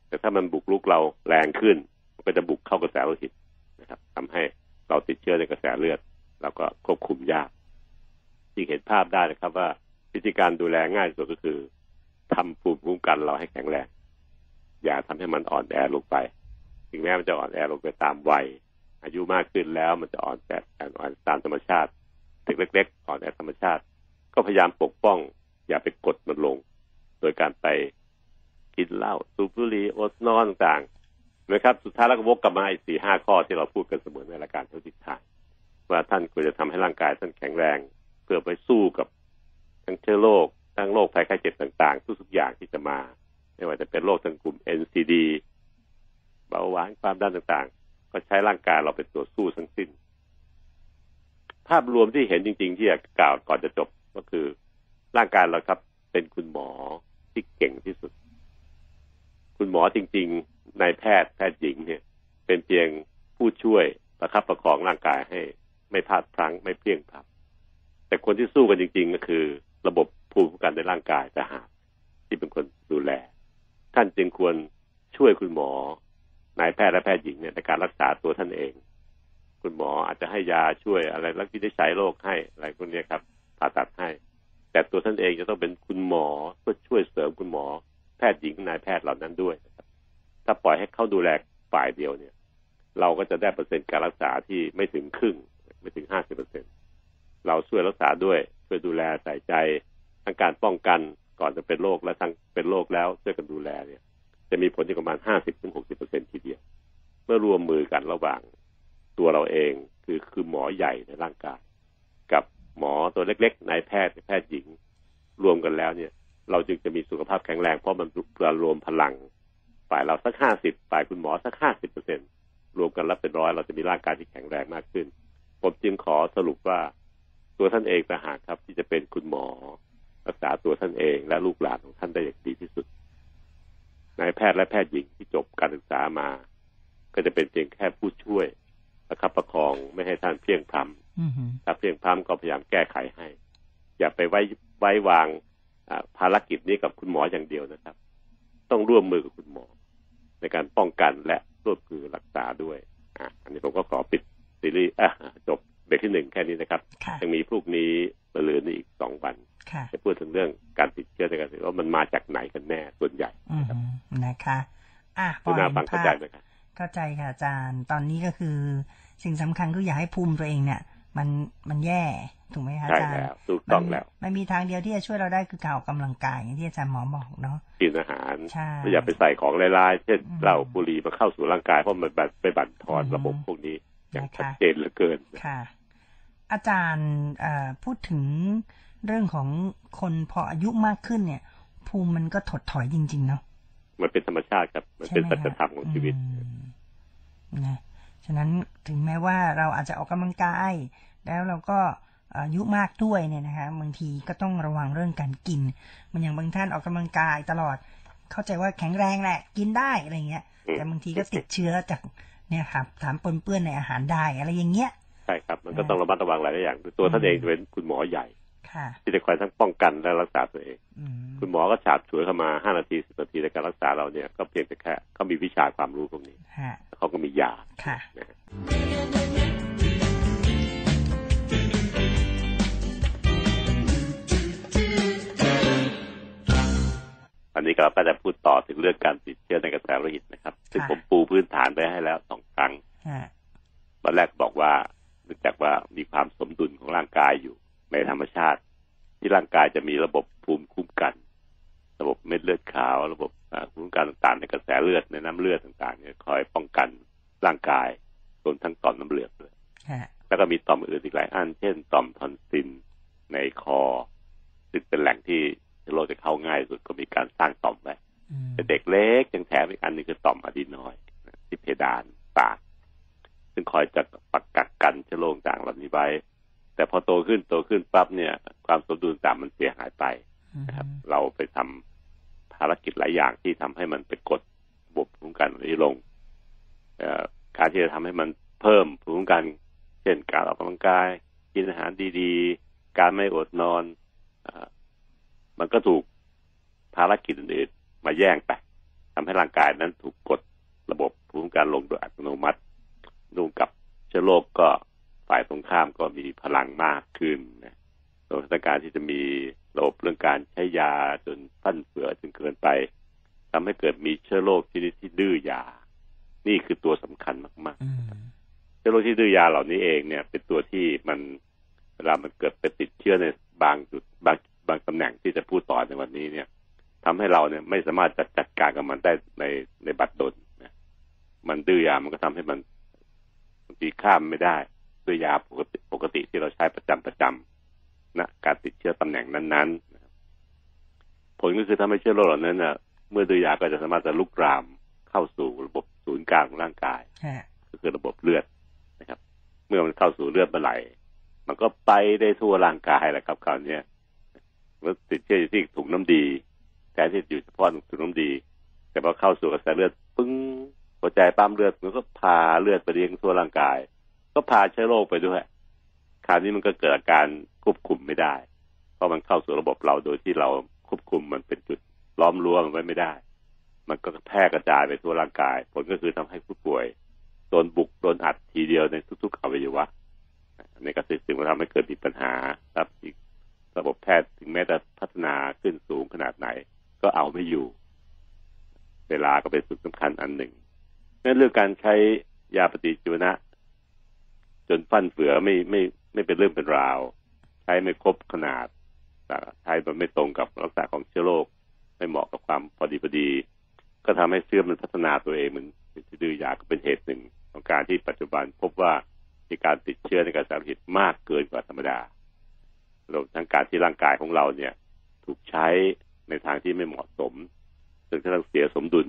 แต่ถ้ามันบุกลุกเราแรงขึ้นมันก็จะบุกเข้ากระแสโลหิตนะครับทำให้เราติดเชื้อในกระแสเลือดเราก็ควบคุมยากจึงเห็นภาพได้นะครับว่าวิธีการดูแลง่ายสุดก็คือทำภูมิคุ้มกันเราให้แข็งแรง อย่าทำให้มันอ่อนแอลงไป ถึงแม้มันจะอ่อนแอลงไปตามวัยอายุมากขึ้นแล้วมันจะอ่อนแออ่อนตามธรรมชาติ เด็กเล็กๆอ่อนแอธรรมชาติ ก็พยายามปกป้อง อย่าไปกดมันลง โดยการไปกินเหล้าสูบบุหรี่อดนอนต่างๆนะครับสุดท้ายแล้วก็วกกลับมาไอ้สี่ห้าข้อที่เราพูดกันเสมอในรายการเท่าทิศทางว่าท่านควรจะทำให้ร่างกายท่านแข็งแรง เพื่อไปสู้กับทั้งเชื้อโรคทั้งโรคภัยไข้เจ็บต่างๆ ทุกๆอย่างที่จะมา ไม่ว่าจะเป็นโรคทางกลุ่ม NCD เบาหวานความดันต่างๆ ก็ใช้ร่างกายเราเป็นตัวสู้ทั้งสิ้น ภาพรวมที่เห็นจริง ๆ ที่อยากกล่าวก่อนจะจบก็คือ ร่างกายเราครับ เป็นคุณหมอที่เก่งที่สุด คุณหมอจริง ๆ นายแพทย์แพทย์หญิงเนี่ย เป็นเพียงผู้ช่วยประคับประคองร่างกายให้ ไม่พลาดพลั้งไม่เพลียงพลับแต่คนที่สู้กันจริง ๆ ก็คือ ระบบภูมิคุ้มกันในร่างกายทหารที่เป็นคนดูแล ท่านจึงควรช่วยคุณหมอนายแพทย์และแพทย์หญิงเนี่ยในการรักษาตัวท่านเอง คุณหมออาจจะให้ยาช่วยอะไรรักวินิจฉัยโรคให้อะไรพวกนี้ครับผ่าตัดให้ แต่ตัวท่านเองจะต้องเป็นคุณหมอเพื่อช่วยเสริมคุณหมอ แพทย์หญิงนายแพทย์เหล่านั้นด้วยนะครับถ้าปล่อยให้เขาดูแลฝ่ายเดียวเนี่ย เราก็จะได้เปอร์เซ็นต์การรักษาที่ไม่ถึงครึ่ง ไม่ถึงห้าสิบเปอร์เซ็นเราช่วยรักษาด้วยช่วยดูแลใส่ใจทั้งการป้องกันก่อนจะเป็นโรคและทั้งเป็นโรคแล้วช่วยกันดูแลเนี่ย จะมีผลที่ประมาณห้าสิบถึงหกสิบเปอร์เซ็นทีเดียว เมื่อรวมมือกันระหว่าง ตัวเราเองคือคือหมอใหญ่ในร่างกาย กับหมอตัวเล็กๆนายแพทย์แพทย์หญิงรวมกันแล้วเนี่ย เราจึงจะมีสุขภาพแข็งแรงเพราะมันรวมพลังฝ่ายเราสักห้าสิบฝ่ายคุณหมอสักห้าสิบเปอร์เซ็นรวมกันแล้วเป็นร้อยเราจะมีร่างกายที่แข็งแรงมากขึ้น ผมจึงขอสรุปว่าตัวท่านเองต่างหากครับ ที่จะเป็นคุณหมอ รักษาตัวท่านเองและลูกหลานของท่านได้อย่างดีที่สุดนายแพทย์และแพทย์หญิงที่จบการศึกษามา ก็จะเป็นเพียงแค่ผู้ช่วย ประคับประคองไม่ให้ท่านเพียงพรำอือหือถ้าเพียงพร้ำก็พยายามแก้ไขให้ อย่าไปไว้ไว้วางอ่าภารกิจนี้กับคุณหมออย่างเดียวนะครับ ต้องร่วมมือกับคุณหมอ ในการป้องกันและร่วมมือรักษาด้วยอะอันนี้ผมก็ขอปิดซีรีส์อะจบเบรกที่หนึ่งแค่นี้นะครับค่ะยังมีพรุ่งนี้มะรืนนี้อีกสองวันค่ะจะพูดถึงเรื่องการติดเชื้อในการศึกษาว่ามันมาจากไหนกันแน่ส่วนใหญ่อือหือนะคะ อะพคุอณนาเห็นฟังเข้าภาใจพไหมครับ เข้าใจค่ะอาจารย์ ตอนนี้ก็คือ สิ่งสำคัญคืออย่าให้ภูมิตัวเองเนี่ย มันมันแย่ถูกไหมคะใช่อาจารย์แล้วถูกต้องแล้วมันมันมีทางเดียวที่จะช่วยเราได้คือการออกกำลังกายอย่างที่อาจารย์หมอบอกเนาะกินอาหารใช่ไม่อย่าไปใส่ของลายๆเช่นอืมเหล้าบุหรี่มาเข้าสู่ร่างกายเพราะมันบั่นไปบั่นทอนอืมระบบพวกนี้อย่างนะคะชัดเจนเหลือเกินค่ะ อาจารย์เอ่อพูดถึงเรื่องของคนพออายุมากขึ้นเนี่ย ภูมิมันก็ถดถอยจริง ๆ เนาะ มันเป็นธรรมชาติครับ มันเป็นใช่ไหสัจธรรมของชีวิตอืมนะฉะนั้นถึงแม้ว่าเราอาจจะออกกำลังกาย แล้วเราก็อายุมากด้วยเนี่ยนะคะบางทีก็ต้องระวังเรื่องการกิน มันอย่างบางท่านออกกำลังกายตลอด เข้าใจว่าแข็งแรงแหละ กินได้อะไรเงี้ยอืมแต่บางทีก็ติดเชื้อจากเนี่ยครับถามปนเปื้อนในอาหารได้อะไรอย่างเงี้ยใช่ครับ มันก็ต้องระมัดระวังหลายๆอย่าง ตัวท่านเองเป็นคุณหมอใหญ่ค่ะ ที่จะคอยทั้งป้องกันและรักษาตัวเองอืมคุณหมอก็ฉาบฉวยเข้ามาห้านาทีสิบนาทีในการรักษาเราเนี่ยก็เพียงแต่แค่เขามีวิชาความรู้พวกนี้ฮะแล้วเขาก็มียาค่ะนะฮะคอันนี้เราก็จะพูดต่อถึงเรื่องการติดเชื้อในกระแสโลหิตนะครับ ซึ่งผมปูพื้นฐานไปให้แล้วสองครั้งฮะตอนแรกบอกว่าเนื่องจากว่ามีความสมดุลของร่างกายอยู่ ในธรรมชาติ ที่ร่างกายจะมีระบบภูมิคุ้มกัน ระบบเม็ดเลือดขาว ระบบอ่าภูมิคุ้มกันต่างๆ ในกระแสเลือดในน้ำเลือดต่างๆเนี่ยคอยป้องกันร่างกายรวมทั้งต่อมน้ำเหลืองด้วยฮะแล้วก็มีต่อมอื่นอีกหลายอัน เช่น ต่อมทอนซิลในคอซึ่งเป็นแหล่งที่เชื้อโรคจะเข้าง่ายสุดก็มีการสร้างต่อมไว้อืมแต่เด็กเล็กยังแถมอีกอันหนึงคือต่อมอะดีนอยด์นะที่เพดานปากซึ่งคอยจะปักกักกันเชื้อโรคต่างเหล่านี้ไว้ แต่พอโตขึ้นโตขึ้นปั๊บเนี่ย ความสมดุลต่างมันเสียหายไปอืมนะครับ เราไปทำภารกิจหลายอย่างที่ทำให้มันไปกดระบบภูมิคุ้มกันนี้ลงเอ่อการที่จะทำให้มันเพิ่มภูมิคุ้มกัน เช่นการออกกำลังกาย กินอาหารดีๆ การไม่อดนอนเออมันก็ถูกภารกิจอื่นๆมาแย่งไปทำให้ร่างกายนั้นถูกกดระบบภูมิคุ้มกันลงโดยอัตโนมัติดูกับเชื้อโรคก็ ฝ่ายตรงข้ามก็มีพลังมากขึ้นนะโดยสถานการณ์ที่จะมีระบบเรื่องการใช้ยาจนฟั่นเฟือจนเกินไปทำให้เกิดมีเชื้อโรคชนิดที่ดื้อยา นี่คือตัวสำคัญมากๆอืมเชื้อโรคที่ดื้อยาเหล่านี้เองเนี่ย เป็นตัวที่มันเวลามันเกิดไปติดเชื้อในบางจุดบางบางตำแหน่งที่จะพูดต่อในวันนี้เนี่ยทำให้เราเนี่ยไม่สามารถจัดจัดการกับมันได้ในในบัดดลนะมันดื้อยามันก็ทำให้มันบางทีข้ามไม่ได้ ด้วยยาปกติปกติที่เราใช้ประจำประจำนะการติดเชื้อตำแหน่งนั้นๆ ผลก็คือทำให้เชื้อโรคเหล่านั้นน่ะ เมื่อดื้อยยาก็จะสามารถจะลุกรามเข้าสู่ระบบศูนย์กลางของร่างกาย ก็คือระบบเลือดนะครับ เมื่อมันเข้าสู่เลือดเมื่อไหร่มันก็ไปได้ทั่วร่างกายแหละครับคราวนี้ยมันติดเชื้ออยู่ที่ถุงน้ำดีแทนที่อยู่เฉพาะถุงน้ำดี แต่พอเข้าสู่กระแสเลือดปึ้งหัวใจปั๊มเลือดมันก็พาเลือดไปเลี้ยงทั่วร่างกาย ก็พาเชื้อโรคไปด้วย คราวนี้มันก็เกิดอาการควบคุมไม่ได้ เพราะมันเข้าสู่ระบบเราโดยที่เราควบคุมมันเป็นจุดล้อมรั้วมันไว้ไม่ได้ มันก็แพร่กระจายไปทั่วร่างกาย ผลก็คือทำให้ผู้ป่วยโดนบุกโดนอัดทีเดียวในทุกๆอวัยวะอันนี้ก็สิ่งที่ทำให้เกิดมีปัญหาครับอีกระบบแพทย์ถึงแม้จะพัฒนาขึ้นสูงขนาดไหน ก็เอาไม่อยู่ เวลาก็เป็นสุดสำคัญอันหนึ่งนั่นเรื่องการใช้ยาปฏิชีวนะ จนฟั่นเฟือไม่ไม่ไม่เป็นเรื่องเป็นราว ใช้ไม่ครบขนาดแต่ใช้มันไม่ตรงกับลักษณะของเชื้อโรคไม่เหมาะกับความพอดีพอดี ก็ทำให้เชื้อมันพัฒนาตัวเองมันดื้อยาก็เป็นเหตุหนึ่งของการที่ปัจจุบันพบว่ามีการติดเชื้อในกระแสโลหิตมากเกินกว่าธรรมดารวมทั้งการที่ร่างกายของเราเนี่ย ถูกใช้ในทางที่ไม่เหมาะสมจนกระทั่งเสียสมดุล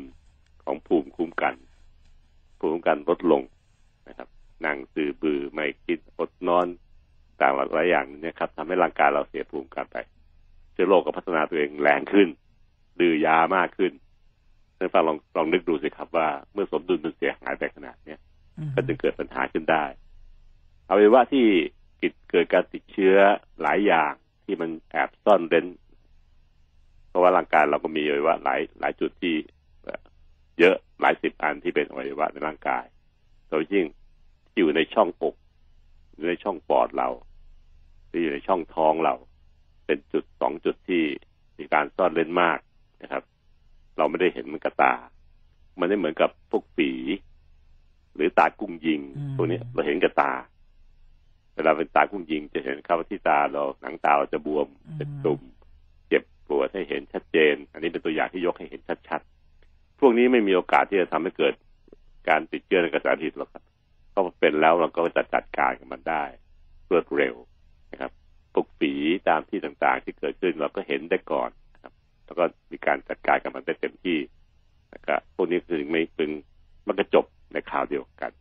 ของภูมิคุ้มกัน ภูมิคุ้มกันลดลงนะครับ นั่งซื่อบือไม่กินอดนอนต่างหลายอย่างเนี่ยครับทำให้ร่างกายเราเสียภูมิคุ้มกันไปเชื้อโรคก็พัฒนาตัวเองแรงขึ้น ดื้อยามากขึ้นท่านฟังลองลองนึกดูสิครับว่าเมื่อสมดุลมันเสียหายไปขนาดเนี้ยอืมก็จะเกิดปัญหาขึ้นได้อวัยวะที่กิดเกิดการติดเชื้อหลายอย่างที่มันแอบซ่อนเร้น เพราะว่าร่างกายเราก็มีอวัยวะหลายหลายจุดที่เอ่อเยอะหลายสิบอันที่เป็นอวัยวะในร่างกายโดยยิ่งที่ อยู่ในช่องอกอยู่ในช่องปอดเราที่อยู่ในช่องท้องเรา เป็นจุดสองจุดที่มีการซ่อนเร้นมากนะครับ เราไม่ได้เห็นมันกระตา มันไม่เหมือนกับพวกฝีหรือตากุ้งยิงอืมพวกนี้เราเห็นกับตา เวลาเป็นตากุ้งยิงจะเห็นครับว่าที่ตาเราหนังตาเราจะบวมเป็นตุ่มเจ็บปวดให้เห็นชัดเจน อันนี้เป็นตัวอย่างที่ยกให้เห็นชัดๆพวกนี้ไม่มีโอกาสที่จะทำให้เกิดการติดเชื้อในกระแสเลือดหรอกครับเพราะมันเป็นแล้วเราก็จะจัดการกับมันได้รวดเร็วนะครับพวกฝีตามที่ต่างๆ ที่เกิดขึ้นเราก็เห็นได้ก่อนนะครับ แล้วก็มีการจัดการกับมันได้เต็มที่นะครับพวกนี้คือไม่เป็นมันก็จบในคราวเดียวกัน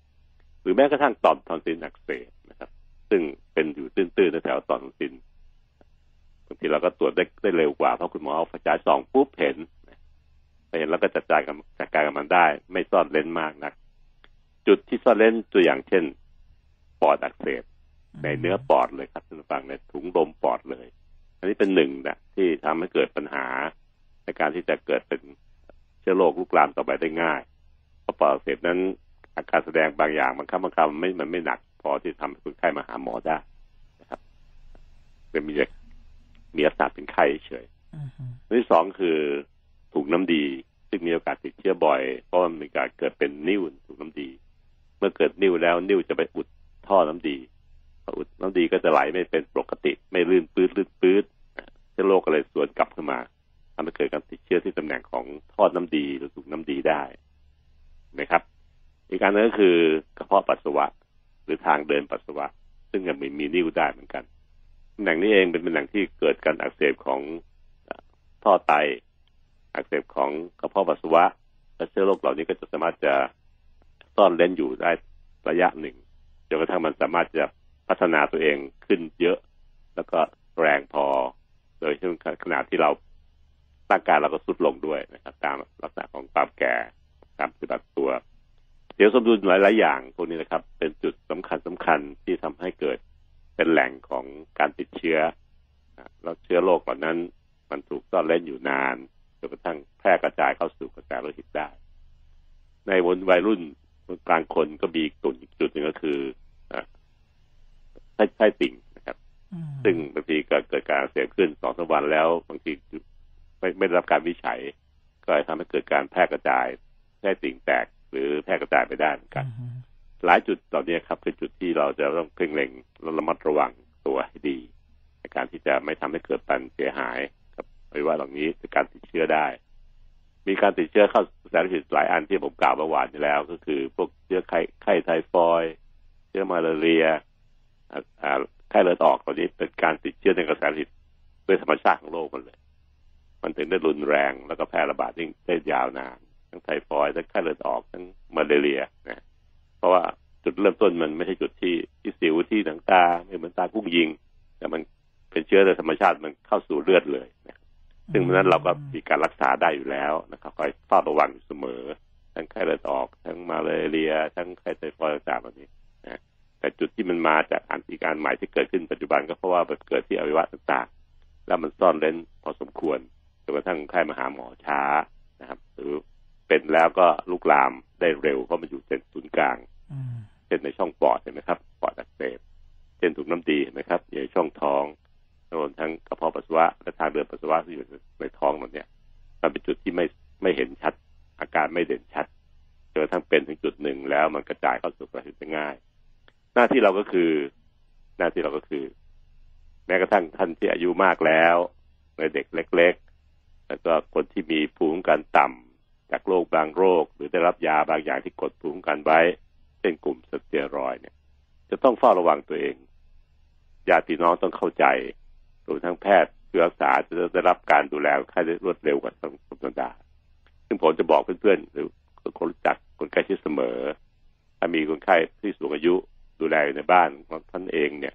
หรือแม้กระทั่งต่อมทอนซิลอักเสบนะครับ ซึ่งเป็นอยู่ตื้นๆแถวต่อมทอนซิลบางทีเราก็ตรวจได้ได้เร็วกว่าเพราะคุณหมอเอาไฟฉายสองปุ๊บเห็นเห็นแล้วก็จัดการกับจัดการกับมันได้ ไม่ซ่อนเลนมากนัก จุดที่ซ่อนเล้นตัวอย่างเช่น ปอดอักเสบในเนื้อปอดเลยครับท่านผู้ฟังในถุงลมปอดเลย อันนี้เป็นหนึ่งนะที่ทำให้เกิดปัญหา ในการที่จะเกิดเป็นเชื้อโรคลุกลามต่อไปได้ง่ายเพราะปอดอักเสบนั้น อาการแสดงบางอย่างบางครั้งบางคราวมันไม่มันไม่หนัก พอที่ทำให้คนไข้มาหาหมอได้นะครับเป็นมีมีอาการเป็นไข้เฉยอืมอันที่สองคือถุงน้ำดี ซึ่งมีโอกาสติดเชื้อบ่อยเพราะมันมีการเกิดเป็นนิ่วถุงน้ำดีเมื่อเกิดนิ่วแล้วนิ่วจะไปอุดท่อน้ำดีพออุดน้ำดีก็จะไหลไม่เป็นปกติ ไม่ลื่นปื้ดลื่นปื้ดเชื้อโรคก็เลยสวนกลับเข้ามาทำให้เกิดการติดเชื้อที่ตำแหน่งของท่อน้ำดีหรือถุงน้ำดีได้นะครับ อีกการนึงก็คือกระเพาะปัสสาวะ หรือทางเดินปัสสาวะ ซึ่งยังมีมีนิ่วได้เหมือนกันตำแหน่งนี้เองเป็นตำแหน่งที่เกิดการอักเสบของท่อไต อักเสบของกระเพาะปัสสาวะและเชื้อโรคเหล่านี้ก็จะสามารถจะ ซ่อนเล่นอยู่ได้ระยะหนึ่งจนกระทั่งมันสามารถจะพัฒนาตัวเองขึ้นเยอะ แล้วก็แรงพอ โดยช่วงขณะที่เราร่างกายเราก็สุดลงด้วยนะครับ ตามลักษณะของความแก่การปฏิบัติตัว เดี๋ยวสมดุลหลาย ๆ อย่างพวกนี้นะครับ เป็นจุดสำคัญสำคัญที่ทำให้เกิดเป็นแหล่งของการติดเชื้อแล้วเชื้อโรคเหล่านั้น มันถูกซ่อนเล่นอยู่นานจนกระทั่งแพร่กระจายเข้าสู่กระแสโลหิตได้ ในวนวัยรุ่น กลางคนก็มีตุ่นอีกจุดหนึ่งก็คือไส้ไส้ติ่งนะครับ ซึ่งบางทีก็เกิดการเสียขึ้นสองสามวันแล้ว บางทีไม่ไม่ได้รับการวิจัย ก็ทำให้เกิดการแพร่กระจายไส้ติ่งแตก หรือแพร่กระจายไปได้เหมือนกันหลายจุดตอนนี้ครับคือจุดที่เราจะต้องเพ่งเล็งและระมัดระวังตัวให้ดี ในการที่จะไม่ทำให้เกิดปัญเสียหายกับอวัยวะเหล่านี้จากการติดเชื้อได้ มีการติดเชื้อเข้าสารพิษหลายอันที่ผมกล่าวเมื่อวานนี้แล้ว ก็คือ พวกเชื้อไข้ไข้ไทฟอยเชื้อมาลาเรียไข้เลือดออกตอนนี้เป็นการติดเชื้อในกระแสเลือดด้วยธรรมชาติของโลกมันเลย มันถึงได้รุนแรงแล้วก็แพร่ระบาดได้ยาวนานทั้งไทฟอยทั้งไข้เลือดออกทั้งมาลาเรียนะเพราะว่าจุดเริ่มต้นมันไม่ใช่จุดที่ที่สิวที่หนังตาไม่เหมือนตากุ้งยิง แต่มันเป็นเชื้อโดยธรรมชาติมันเข้าสู่เลือดเลยนะ ซึ่งนั้นเราก็มีการรักษาได้อยู่แล้วนะครับคอยเฝ้าระวังอยู่เสมอ ทั้งไข้เลือดออกทั้งมาลาเรีย ทั้งไข้ไทฟอยด์ต่างๆเหล่านี้นะแต่จุดที่มันมาจากอันติการใหม่ที่เกิดขึ้นปัจจุบันก็เพราะว่ามันเกิดที่อวัยวะต่างๆ แล้วมันซ่อนเร้นพอสมควรจนกระทั่งไข้มาหาหมอช้านะครับ หรือเป็นแล้วก็ลุกลามได้เร็วเพราะมันอยู่เส้นศูนย์กลางเช่นในช่องปอดเห็นไหมครับปอดอักเสบเช่นถุงน้ำดีเห็นไหมครับอยู่ในช่องท้อง รวมทั้งกระเพาะปัสสาวะและทางเดินปัสสาวะที่อยู่ในท้องมันเนี่ยมันเป็นจุดที่ไม่ไม่เห็นชัด อาการไม่เด่นชัดจนกระทั่งเป็นถึงจุดหนึ่งแล้วมันกระจายเข้าสู่กระสได้ง่าย หน้าที่เราก็คือ หน้าที่เราก็คือ แม้กระทั่งท่านที่อายุมากแล้วในเด็กเล็ก ๆ แล้วก็คนที่มีภูมิคุ้มกันต่ำจากโรคบางโรค หรือได้รับยาบางอย่างที่กดภูมิคุ้มกันไว้เช่นกลุ่มสเตียรอยเนี่ย จะต้องเฝ้าระวังตัวเองญาติน้องต้องเข้าใจ รวมทั้งแพทย์เพื่อรักษาจะได้รับการดูแลค่ได้รวดเร็วกว่าธรรมดา ซึ่งผมจะบอกเพื่อนๆหรือคนรู้จักคนใกล้ชิดเสมอ ถ้ามีคนไข้ที่สูงอายุดูแลอยู่ในบ้านของท่านเองเนี่ย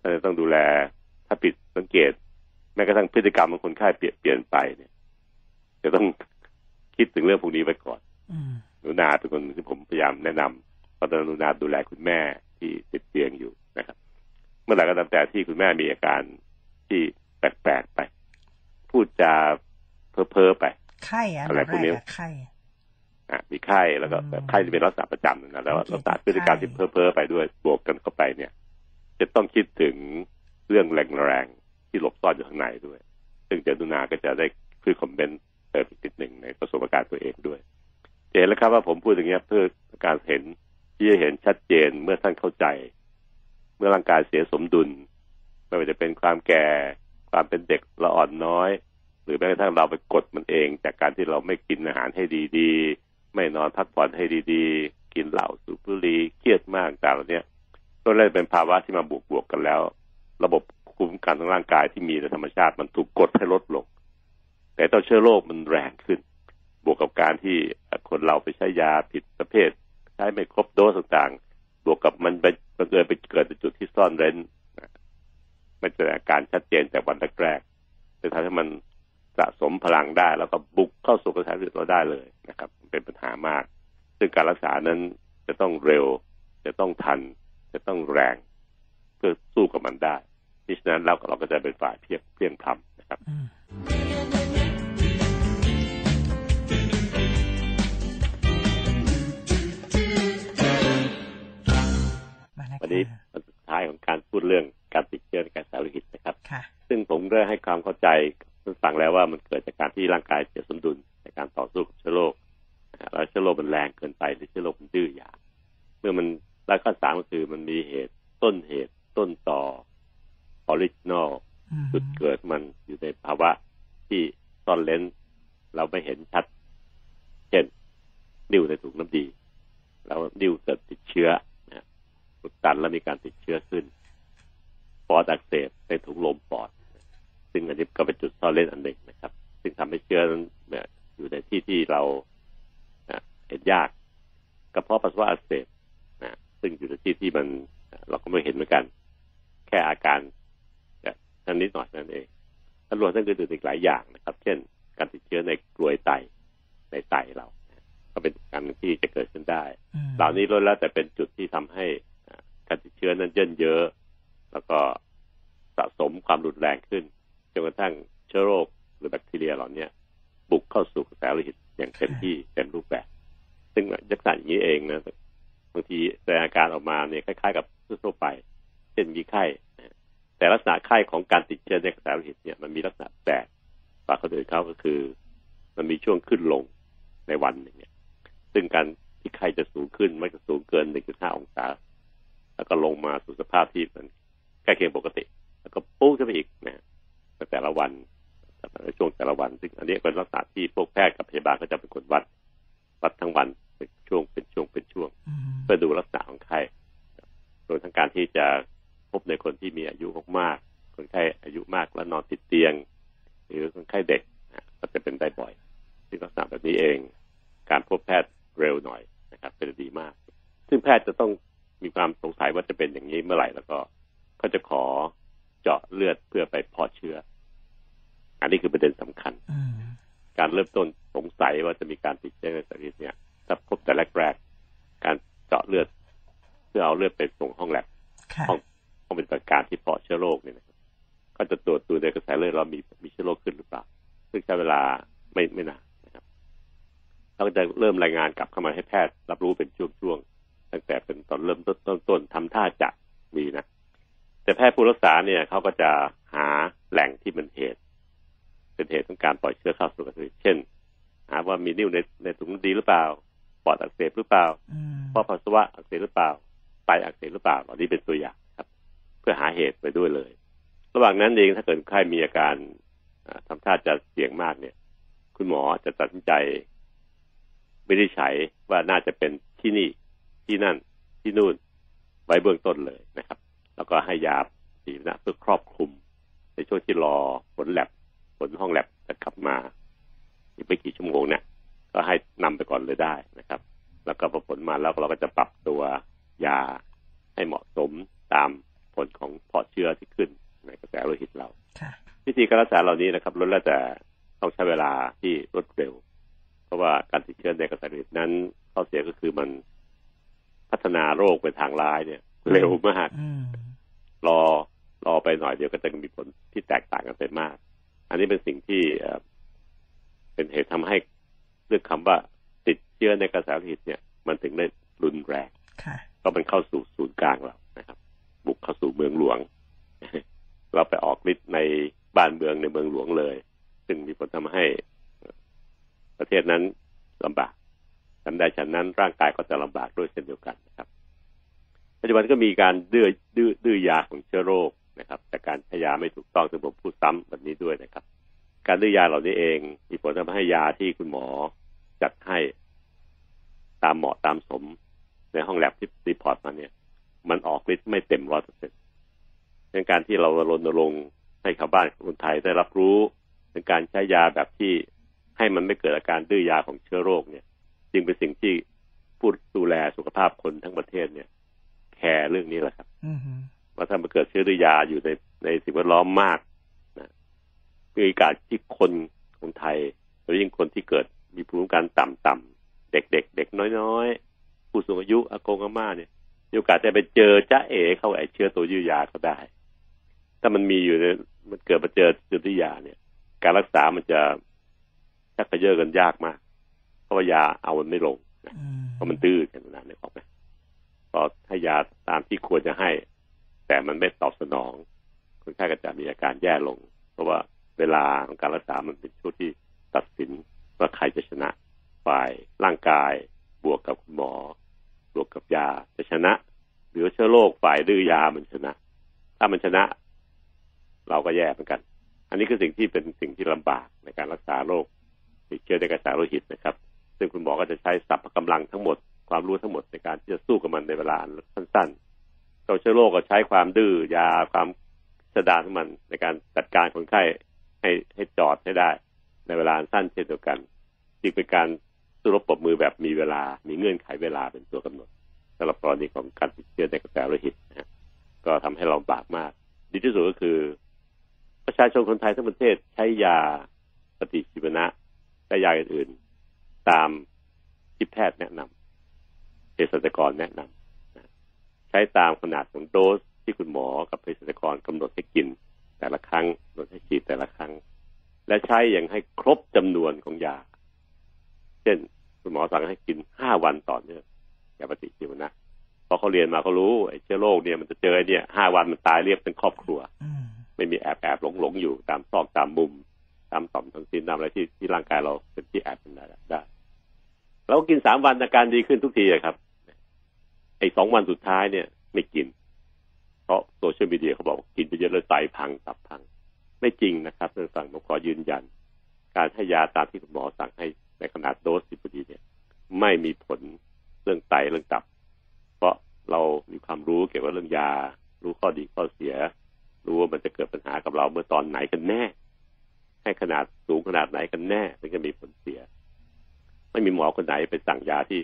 ท่านจะต้องดูแล ถ้าผิดสังเกต แม้กระทั่งพฤติกรรมของคนไข้เปลี่ยนเปลี่ยนไปเนี่ยจะต้องคิดถึงเรื่องพวกนี้ไปก่อนหนูนาเป็นคนที่ผมพยายามแนะนำเพราะตอนหนูนาดูแลคุณแม่ที่ติดเตียงอยู่นะครับ เมื่อไหร่ก็ตามแต่ที่คุณแม่มีอาการ ที่แปลกๆไป พูดจาเพ้อเพ้อไปไข้อะไรพวกนี้ไข้อะมีไข้แล้วก็แบบไข้จะเป็นรักษาประจำนะแล้วรักษาพฤติกรรมที่เพ้อเพ้อไปด้วยบวกกันเข้าไปเนี่ย จะต้องคิดถึงเรื่องแรงๆที่หลบซ่อนอยู่ข้างในด้วย ซึ่งเจนุนาก็จะได้คือคอมเมนต์เติมอีกนิดหนึ่งในประสบการณ์ตัวเองด้วยเห็นแล้วครับว่าผมพูดอย่างเงี้ยเพื่อการเห็นที่จะเห็นชัดเจนเมื่อท่านเข้าใจ เมื่อร่างกายเสียสมดุล ไม่ว่าจะเป็นความแก่ ความเป็นเด็กละอ่อนน้อย หรือแม้กระทั่งเราไปกดมันเอง จากการที่เราไม่กินอาหารให้ดีๆ ไม่นอนพักผ่อนให้ดีๆ กินเหล้าสูบบุหรี่เครียดมากต่างเหล่านี้ก็เลยเป็นภาวะที่มาบวกบวกกันแล้ว ระบบคุมกันทางร่างกายที่มีในธรรมชาติมันถูกกดให้ลดลง แต่ต่อเชื้อโรคมันแรงขึ้น บวกกับการที่คนเราไปใช้ยาผิดประเภท ใช้ไม่ครบโดสต่างๆ บวกกับมันไปมันเกิดไปเกิดในจุดที่ซ่อนเร้น ไม่แสดงการชัดเจนแต่วันแรกๆจะทำให้มันสะสมพลังได้ แล้วก็บุกเข้าสู่กระแสเลือดเราได้เลยนะครับ เป็นปัญหามาก ซึ่งการรักษานั้นจะต้องเร็ว จะต้องทัน จะต้องแรง เพื่อสู้กับมันได้ดิฉะนั้นเราเราก็จะเป็นฝ่ายเพียงเพียงทำนะครับวันนี้วันสุดท้ายของการพูดเรื่อง การติดเชื้อในกระแสโลหิตนะครับ ซึ่งผมได้ให้ความเข้าใจท่านฟังแล้วว่ามันเกิดจากการที่ร่างกายเสียสมดุลการต่อสู้กับเชื้อโรคแล้วเชื้อโรคมันแรงเกินไปหรือเชื้อโรคมันดื้อยาเมื่อมันแล้วก็สามก็คือมันมีเหตุต้นเหตุต้นต่อ original จุดเกิดมันอยู่ในภาวะที่ซ่อนเร้นเราไม่เห็นชัด เช่นนิ่วในถุงน้ำดี แล้วนิ่วเกิดติดเชื้อนะอุดตันแล้วมีการติดเชื้อขึ้น ปอดอักเสบในถุงลมปอด ซึ่งอันนี้ก็เป็นจุดซ่อนเร้นอันหนึ่งนะครับ ซึ่งทำให้เชื้อนั้นอยู่ในที่ที่เราเห็นยากกระเพาะปัสสาวะอักเสบนะซึ่งอยู่ในที่ที่มันเราก็ไม่เห็นเหมือนกัน แค่อาการท่านนิดหน่อยนั่นเองทั้งรวมทั้งอื่นๆอีกหลายอย่างนะครับ เช่น การติดเชื้อในกลวยไตในไตเรา ก็เป็นการที่จะเกิดขึ้นได้ เหล่านี้ล้วนแล้วแต่เป็นจุดที่ทำให้การติดเชื้อนั้นเยินเยอะ แล้วก็สะสมความรุนแรงขึ้นจนกระทั่งเชื้อโรคหรือแบคทีเรียเหล่านี้บุกเข้าสู่กระแสโลหิตอย่างเต็มที่เต็มรูปแบบ ซึ่งลักษณะอย่างนี้เองนะบางทีแสดงอาการออกมาเนี่ยคล้ายๆ กับทั่วไป เช่นมีไข้แต่ลักษณะไข้ของการติดเชื้อในกระแสโลหิตเนี่ยมันมีลักษณะแปลกกว่าคนอื่นเขาก็คือ มันมีช่วงขึ้นลงในวันหนึ่งเนี่ย ซึ่งการที่ไข้จะสูงขึ้นไม่จะสูงเกิน 1.5 องศา แล้วก็ลงมาสู่สภาพที่มัน ล้เคียงปกติ แล้วก็ปุ๊บขึ้นไปอีกนะแต่ละวันในช่วงแต่ละวัน ซึ่งอันนี้เป็นลักษณะที่พวกแพทย์กับพยาบาลก็จะเป็นคนวัด วัดทั้งวันเป็นช่วงเป็นช่วงเป็นช่วง เพื่อดูลักษณะของไข้โดยทั้งการที่จะพบในคนที่มีอายุมากๆคนไข้อายุมากแล้วนอนติดเตียง หรือคนไข้เด็กก็จะเป็นได้บ่อยซึ่งลักษณะแบบนี้เอง การพบแพทย์เร็วหน่อยนะครับเป็นดีมาก ซึ่งแพทย์จะต้องมีความสงสัยว่าจะเป็นอย่างนี้เมื่อไหร่แล้วก็ ก็จะขอเจาะเลือดเพื่อไปเพาะเชื้อ อันนี้คือประเด็นสำคัญการเริ่มต้นสงสัยว่าจะมีการติดเชื้อในสารพิษเนี่ย ถ้าพบแต่แรกๆการเจาะเลือด เพื่อเอาเลือดไปส่งห้องแลบห้องห้องเป็นประการที่เพาะเชื้อโรคเนี่ยนะครับก็จะตรวจดูในกระแสเลือดเรามีมีเชื้อโรคขึ้นหรือเปล่า ซึ่งใช้เวลาไม่ไม่นานนะครับเราก็จะเริ่มรายงานกลับเข้ามาให้แพทย์ รับรู้เป็นช่วงๆตั้งแต่เป็นตอนเริ่มต้นต้นทำท่าจะมีนะ แต่แพทย์ผู้รักษาเนี่ยเขาก็จะหาแหล่งที่มันเหตุ เป็นเหตุของการปล่อยเชื้อเข้าสู่กระแสเช่น หาว่ามีนิ่วในในถุงดีหรือเปล่า ปอดอักเสบหรือเปล่าเพราะปัสสาวะอักเสบหรือเปล่าไตอักเสบหรือเปล่าเหล่านี้เป็นตัวอย่างครับ เพื่อหาเหตุไปด้วยเลย ระหว่างนั้นเองถ้าเกิดใครมีอาการทำท่าจะเสี่ยงมากเนี่ย คุณหมอจะตัดสินใจไม่ได้ใช้ว่าน่าจะเป็นที่นี่ที่นั่นที่นู่นไว้เบื้องต้นเลยนะครับ แล้วก็ให้ยาสีนะเพื่อครอบคลุม ในช่วงที่รอผลแลบผลห้องแลบจะกลับมาอีกไม่กี่ชั่วโมงเนี่ย ก็ให้นำไปก่อนเลยได้นะครับ แล้วก็พอผลมาแล้วเราก็จะปรับตัวยาให้เหมาะสมตามผลของเพาะเชื้อที่ขึ้นในกระแสโลหิตเราวิธีการรักษาเหล่านี้นะครับลดแล้วแต่ต้องใช้เวลาที่รวดเร็ว เพราะว่าการติดเชื้อในกระแสโลหิตนั้นข้อเสียก็คือมันพัฒนาโรคเป็นทางร้ายเนี่ย เร็วมากรอรอไปหน่อยเดียวก็จะมีผลที่แตกต่างกันไปมาก อันนี้เป็นสิ่งที่เป็นเหตุทำให้เรื่องคำว่าติดเชื้อในกระแสโลหิตเนี่ย มันถึงได้รุนแรงก็มันเข้าสู่ศูนย์กลางเรานะครับ บุกเข้าสู่เมืองหลวง เราไปออกฤทธิ์ในบ้านเมืองในเมืองหลวงเลย ซึ่งมีผลทำให้ประเทศนั้นลำบากฉันใดฉันนั้นร่างกายก็จะลำบากด้วยเช่นเดียวกันนะครับ ปัจจุบันก็มีการดื้อดื้อดื้อยาของเชื้อโรคนะครับ จากการใช้ยาไม่ถูกต้องซึ่งผมพูดซ้ำแบบนี้ด้วยนะครับ การดื้อยาเหล่านี้เอง มีผลทำให้ยาที่คุณหมอจัดให้ตามเหมาะตามสมในห้องแลบที่ report มาเนี่ย มันออกฤทธิ์ไม่เต็มร้อยเปอร์เซ็นต์ในการที่เรารณรงค์ให้ชาวบ้านคนไทยได้รับรู้ในการใช้ยาแบบที่ให้มันไม่เกิดอาการดื้อยาของเชื้อโรคเนี่ย จึงเป็นสิ่งที่ผู้ดูแลสุขภาพคนทั้งประเทศเนี่ย care เรื่องนี้แหละครับว่าถ้ามันเกิดเชื้อดื้อยาอยู่ในในสิ่งแวดล้อมมากนะมีการที่คนคนไทยโดยยิ่งคนที่เกิดมีภูมิคุ้มกันต่ำๆเด็กๆเด็กน้อยๆ ผู้สูงอายุอากงอาม่าเนี่ยมีโอกาสจะไปเจอจ้าเอ๋เข้าไอเชื้อตัวยื้อยาเขาได้ ถ้ามันมีอยู่เนี่ยมันเกิดมาเจอเชื้อดื้อยาเนี่ย การรักษามันจะชักกระเยอะกันยากมาก เพราะว่ายาเอามันไม่ลงนะเพราะมันตื้อกันนานเลยออกไหม พอให้ยาตามที่ควรจะให้ แต่มันไม่ตอบสนอง คนไข้ก็จะมีอาการแย่ลง เพราะว่าเวลาของการรักษามันเป็นช่วงที่ตัดสินว่าใครจะชนะฝ่ายร่างกาย บวกกับคุณหมอ บวกกับยาจะชนะ หรือเชื้อโรคฝ่ายดื้อยามันชนะ ถ้ามันชนะ เราก็แย่เหมือนกัน อันนี้คือสิ่งที่เป็นสิ่งที่ลำบากในการรักษาโรคติดเชื้อในกระแสโลหิตนะครับ ซึ่งคุณหมอก็จะใช้สัพพะกำลังทั้งหมด ความรู้ทั้งหมดในการที่จะสู้กับมันในเวลาสั้นๆตัวเชื้อโรคก็ใช้ความดื้อยาความสดานของมันในการจัดการคนไข้ให้ให้จอดให้ได้ ในเวลาสั้นเช่นเดียวกันจึงเป็นการสู้รบปรบมือแบบมีเวลา มีเงื่อนไขเวลาเป็นตัวกำหนดสำหรับกรณีของการติดเชื้อในกระแสโลหิตนะฮะก็ทำให้เราบากมาก ดีที่สุดก็คือ ประชาชนคนไทยทั้งประเทศใช้ยาปฏิชีวนะและยาอื่นๆ ตามที่แพทย์แนะนำเภ สัชกรแนะนำใช้ตามขนาดของโดสที่คุณหมอกับเภสัชกรกำหนดให้กิน แต่ละครั้งกำหนดให้ฉีดแต่ละครั้ง และใช้อย่างให้ครบจำนวนของยา เช่นคุณหมอสั่งให้กินห้าวันต่อเนื่องยาปฏิชีวนะพอเขาเรียนมาเขารู้ไอ้เชื้อโรคเนี่ยมันจะเจอเนี่ยห้าวันมันตายเรียบเป็นครอบครัวไม่มีแอบแอบหลงหลงอยู่ตามซอกตามมุม ตามต่อมทั้งสิ้นตามอะไรที่ที่ร่างกายเราเป็นที่แอบเป็นได้ได้เรากินสามวันอาการดีขึ้นทุกทีครับ ไอ้สองวันสุดท้ายเนี่ย ไม่กิน เพราะโซเชียลมีเดียเขาบอกกินไปเยอะเลยไตพังตับพัง ไม่จริงนะครับท่านฟังผมขอยืนยัน การให้ยาตามที่คุณหมอสั่งให้ในขนาดโดสสิบดีเนี่ย ไม่มีผลเรื่องไตเรื่องตับ เพราะเรามีความรู้เกี่ยวกับเรื่องยา รู้ข้อดีข้อเสีย รู้ว่ามันจะเกิดปัญหากับเราเมื่อตอนไหนกันแน่ ให้ขนาดสูงขนาดไหนกันแน่ถึงจะมีผลเสีย ไม่มีหมอคนไหนไปสั่งยาที่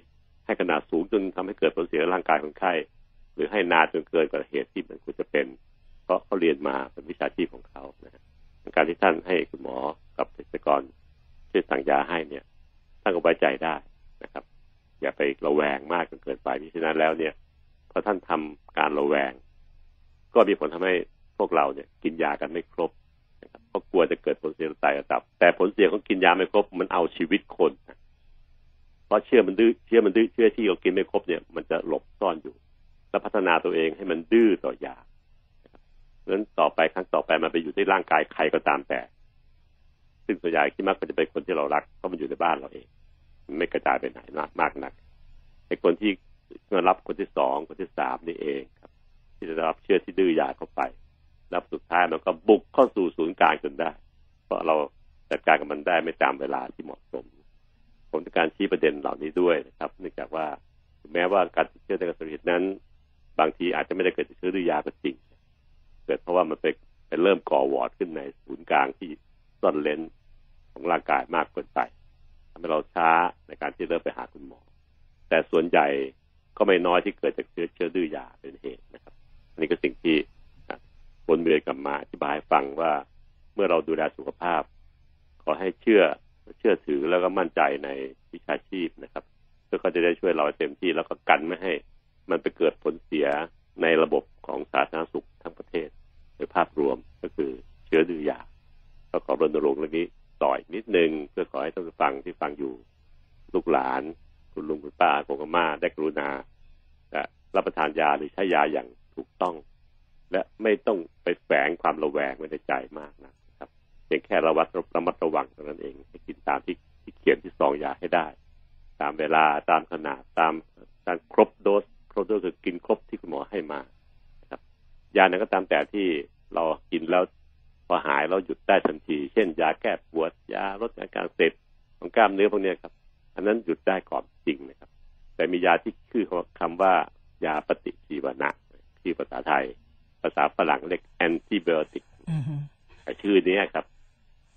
ให้ขนาดสูงจนทำให้เกิดผลเสียร่างกายคนไข้ หรือให้นานจนเกินกว่าเหตุที่มันควรจะเป็น เพราะเขาเรียนมาเป็นวิชาชีพของเขานะการที่ท่านให้คุณหมอกับเภสัชกรช่วยสั่งยาให้เนี่ยท่านก็ไว้ใจได้นะครับ อย่าไประแวงมากจนเกินไปมิฉะนั้นแล้วเนี่ยพอท่านทำการระแวง ก็มีผลทำให้พวกเราเนี่ยกินยากันไม่ครบนะครับเพราะกลัวจะเกิดผลเสียตายระดับ แต่ผลเสียของกินยาไม่ครบมันเอาชีวิตคนนะ เพราะเชื่อมันดื้อเชื่อมันดื้อเชื่อที่เรากินไม่ครบเนี่ย มันจะหลบซ่อนอยู่ แล้วพัฒนาตัวเองให้มันดื้อต่อยาเพราะฉะนั้นต่อไปครั้งต่อไปมันไปอยู่ที่ร่างกายใครก็ตามแต่ ซึ่งส่วนใหญ่ที่มักจะเป็นคนที่เรารักเพราะมันอยู่ในบ้านเราเอง มันไม่กระจายไปไหนมากมากนักไอ้คนที่มารับคนที่สองคนที่สามนี่เองครับ ที่จะรับเชื้อที่ดื้อยาเข้าไป แล้วสุดท้ายมันก็บุกเข้าสู่ศูนย์กลางจนได้ เพราะเราจัดการกับมันได้ไม่ตามเวลาที่เหมาะสม ผมต้องการชี้ประเด็นเหล่านี้ด้วยนะครับ เนื่องจากว่าแม้ว่าการติดเชื้อในกระแสเลือดนั้น บางทีอาจจะไม่ได้เกิดจากเชื้อดื้อยาก็จริง เกิดเพราะว่ามันไปไปเริ่มก่อวอร์ดขึ้นในศูนย์กลางที่ซ่อนเลนของร่างกายมากเกินไปทำให้เราช้าในการที่เริ่มไปหาคุณหมอ แต่ส่วนใหญ่ก็ไม่น้อยที่เกิดจากเชื้อเชื้อดื้อยาเป็นเหตุนะครับ อันนี้ก็สิ่งที่บนเรือกับมาอธิบายฟังว่าเมื่อเราดูแลสุขภาพ ขอให้เชื่อ เชื่อถือแล้วก็มั่นใจในวิชาชีพนะครับ เพื่อเขาจะได้ช่วยเราเต็มที่แล้วก็กันไม่ให้ มันไปเกิดผลเสียในระบบของสาธารณสุขทั้งประเทศโดยภาพรวมก็คือเชื้อดื้อยาก็ขอรณรงค์เรื่องนี้ต่อยนิดนึงเพื่อขอให้ท่านผู้ฟังที่ฟังอยู่ลูกหลาน คุณลุงคุณป้าโกงอาม่าได้กรุณารับประทานยาหรือใช้ยาอย่างถูกต้อง และไม่ต้องไปแฝงความระแวงไว้ในใจมากนะ เพียงแค่ระวัดระมัดระวังเท่านั้นเองให้กินตามที่ที่เขียนที่ซองยาให้ได้ ตามเวลาตามขนาดตามตามครบโดสครบโดสคือกินครบที่คุณหมอให้มาครับ ยานั้นก็ตามแต่ที่เรากินแล้วพอหายเราหยุดได้ทันที เช่น ยาแก้ปวด ยาลดอาการเสพของกล้ามเนื้อพวกนี้ครับ อันนั้นหยุดได้ก่อนจริงนะครับ แต่มียาที่คือคำว่ายาปฏิชีวนะที่ภาษาไทย ภาษาฝรั่งเรียกแอนติไบโอติกชื่อนี้ครับ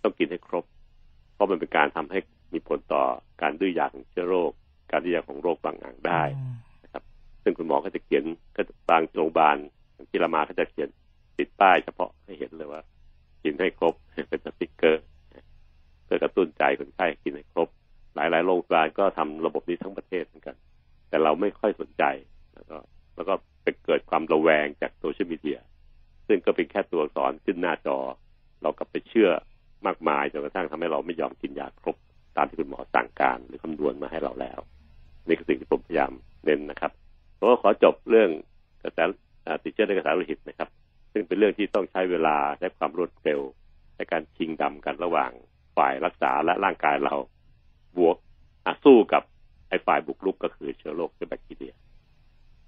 ต้องกินให้ครบ เพราะมันเป็นการทำให้มีผลต่อการดื้อยาของเชื้อโรค การดื้อยาของโรคบางอย่างได้นะครับ ซึ่งคุณหมอก็จะเขียนก็บางโรงพยาบาลที่เรามาก็จะเขียนติดป้ายเฉพาะให้เห็นเลยว่า กินให้ครบเป็นสติกเกอร์เพื่อกระตุ้นใจคนไข้กินให้ครบ หลายๆโรงพยาบาลก็ทำระบบนี้ทั้งประเทศเหมือนกัน แต่เราไม่ค่อยสนใจแล้วก็แล้วก็ไปเกิดความระแวงจากโซเชียลมีเดียซึ่งก็เป็นแค่ตัวสอนขึ้นหน้าจอ เรากลับไปเชื่อ มากมายจนกระทั่งทำให้เราไม่ยอมกินยาครบตามที่คุณหมอสั่งการหรือคำนวณมาให้เราแล้ว นี่คือสิ่งที่ผมพยายามเน้นนะครับเพราะขอจบเรื่องกระแสติดเชื้อในกระแสโลหิตนะครับ ซึ่งเป็นเรื่องที่ต้องใช้เวลาและความรวดเร็วในการชิงดำกันระหว่างฝ่ายรักษาและร่างกายเราบวกสู้กับไอ้ฝ่ายบุกรุกก็คือเชื้อโรคคือแบคทีเรีย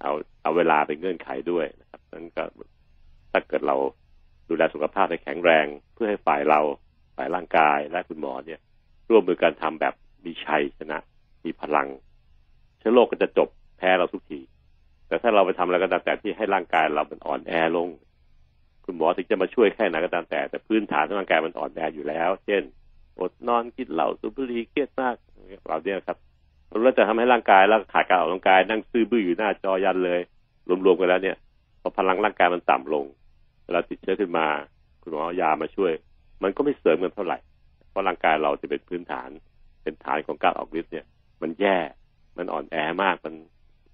เอาเอาเวลาเป็นเงื่อนไขด้วยนะครับนั้นก็ถ้าเกิดเราดูแลสุขภาพให้แข็งแรงเพื่อให้ฝ่ายเราายร่างกายและคุณหมอเนี่ย ร่วมมือกันทำแบบมีชัยชนะ มีพลังเชื้อโรคก็จะจบแพ้เราทุกที แต่ถ้าเราไปทำอะไรก็ตามแต่ที่ให้ร่างกายเรามันอ่อนแอลง คุณหมอถึงจะมาช่วยแค่ไหนก็ตามแต่ แต่พื้นฐานของร่างกายมันอ่อนแออยู่แล้ว เช่นอดนอนกินเหล้าสูบบุหรี่เครียดมากเราเนี่ยครับเราจะทำให้ร่างกายแล้วขาดการออกกำลังกาย นั่งซื่อบื้ออยู่หน้าจอยันเลย รวมๆกันแล้วเนี่ยพอพลังร่างกายมันต่ำลงเวลาติดเชื้อขึ้นมา คุณหมอยามาช่วย มันก็ไม่เสริมกันเท่าไหร่ เพราะร่างกายเราจะเป็นพื้นฐาน เป็นฐานของการออกฤทธิ์เนี่ย มันแย่ มันอ่อนแอมาก มัน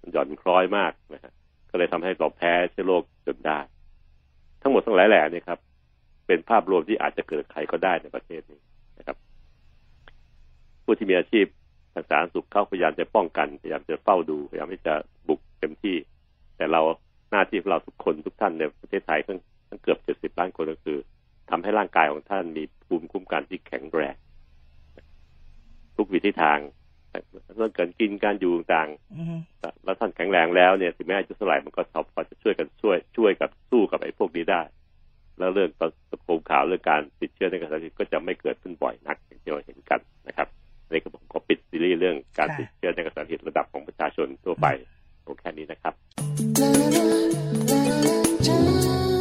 มันหย่อนคล้อยมากนะฮะ ก็เลยทำให้เราแพ้เชื้อโรคจนได้ ทั้งหมดทั้งหลายแหล่นี่ครับ เป็นภาพรวมที่อาจจะเกิดใครก็ได้ในประเทศนี้นะครับ ผู้ที่มีอาชีพทางสาธารณสุขเข้าพยายามจะป้องกัน พยายามจะเฝ้าดู พยายามที่จะบุกเต็มที่ แต่เราหน้าที่ของเราทุกคนทุกท่านในประเทศไทยทั้งทั้งเกือบเจ็ดสิบล้านคนก็คือ ทำให้ร่างกายของท่านมีภูมิคุ้มกันที่แข็งแรงทุกวิธีทางเรื่องการกินการอยู่ต่างๆแล้วท่านแข็งแรงแล้วเนี่ยถึงแม้อายุเท่าไหร่มันก็พอจะช่วยกันช่วย ช่วยกับสู้กับไอ้พวกนี้ได้ แล้วเรื่องตะโกมข่าวเรื่องการติดเชื้อในกระแสเลือดก็จะไม่เกิดขึ้นบ่อยนักอย่างที่เราเห็นกันนะครับนี่ก็ผมขอปิดซีรีส์เรื่องการติดเชื้อในกระแสเลือดระดับของประชาชนทั่วไปโอแค่นี้นะครับ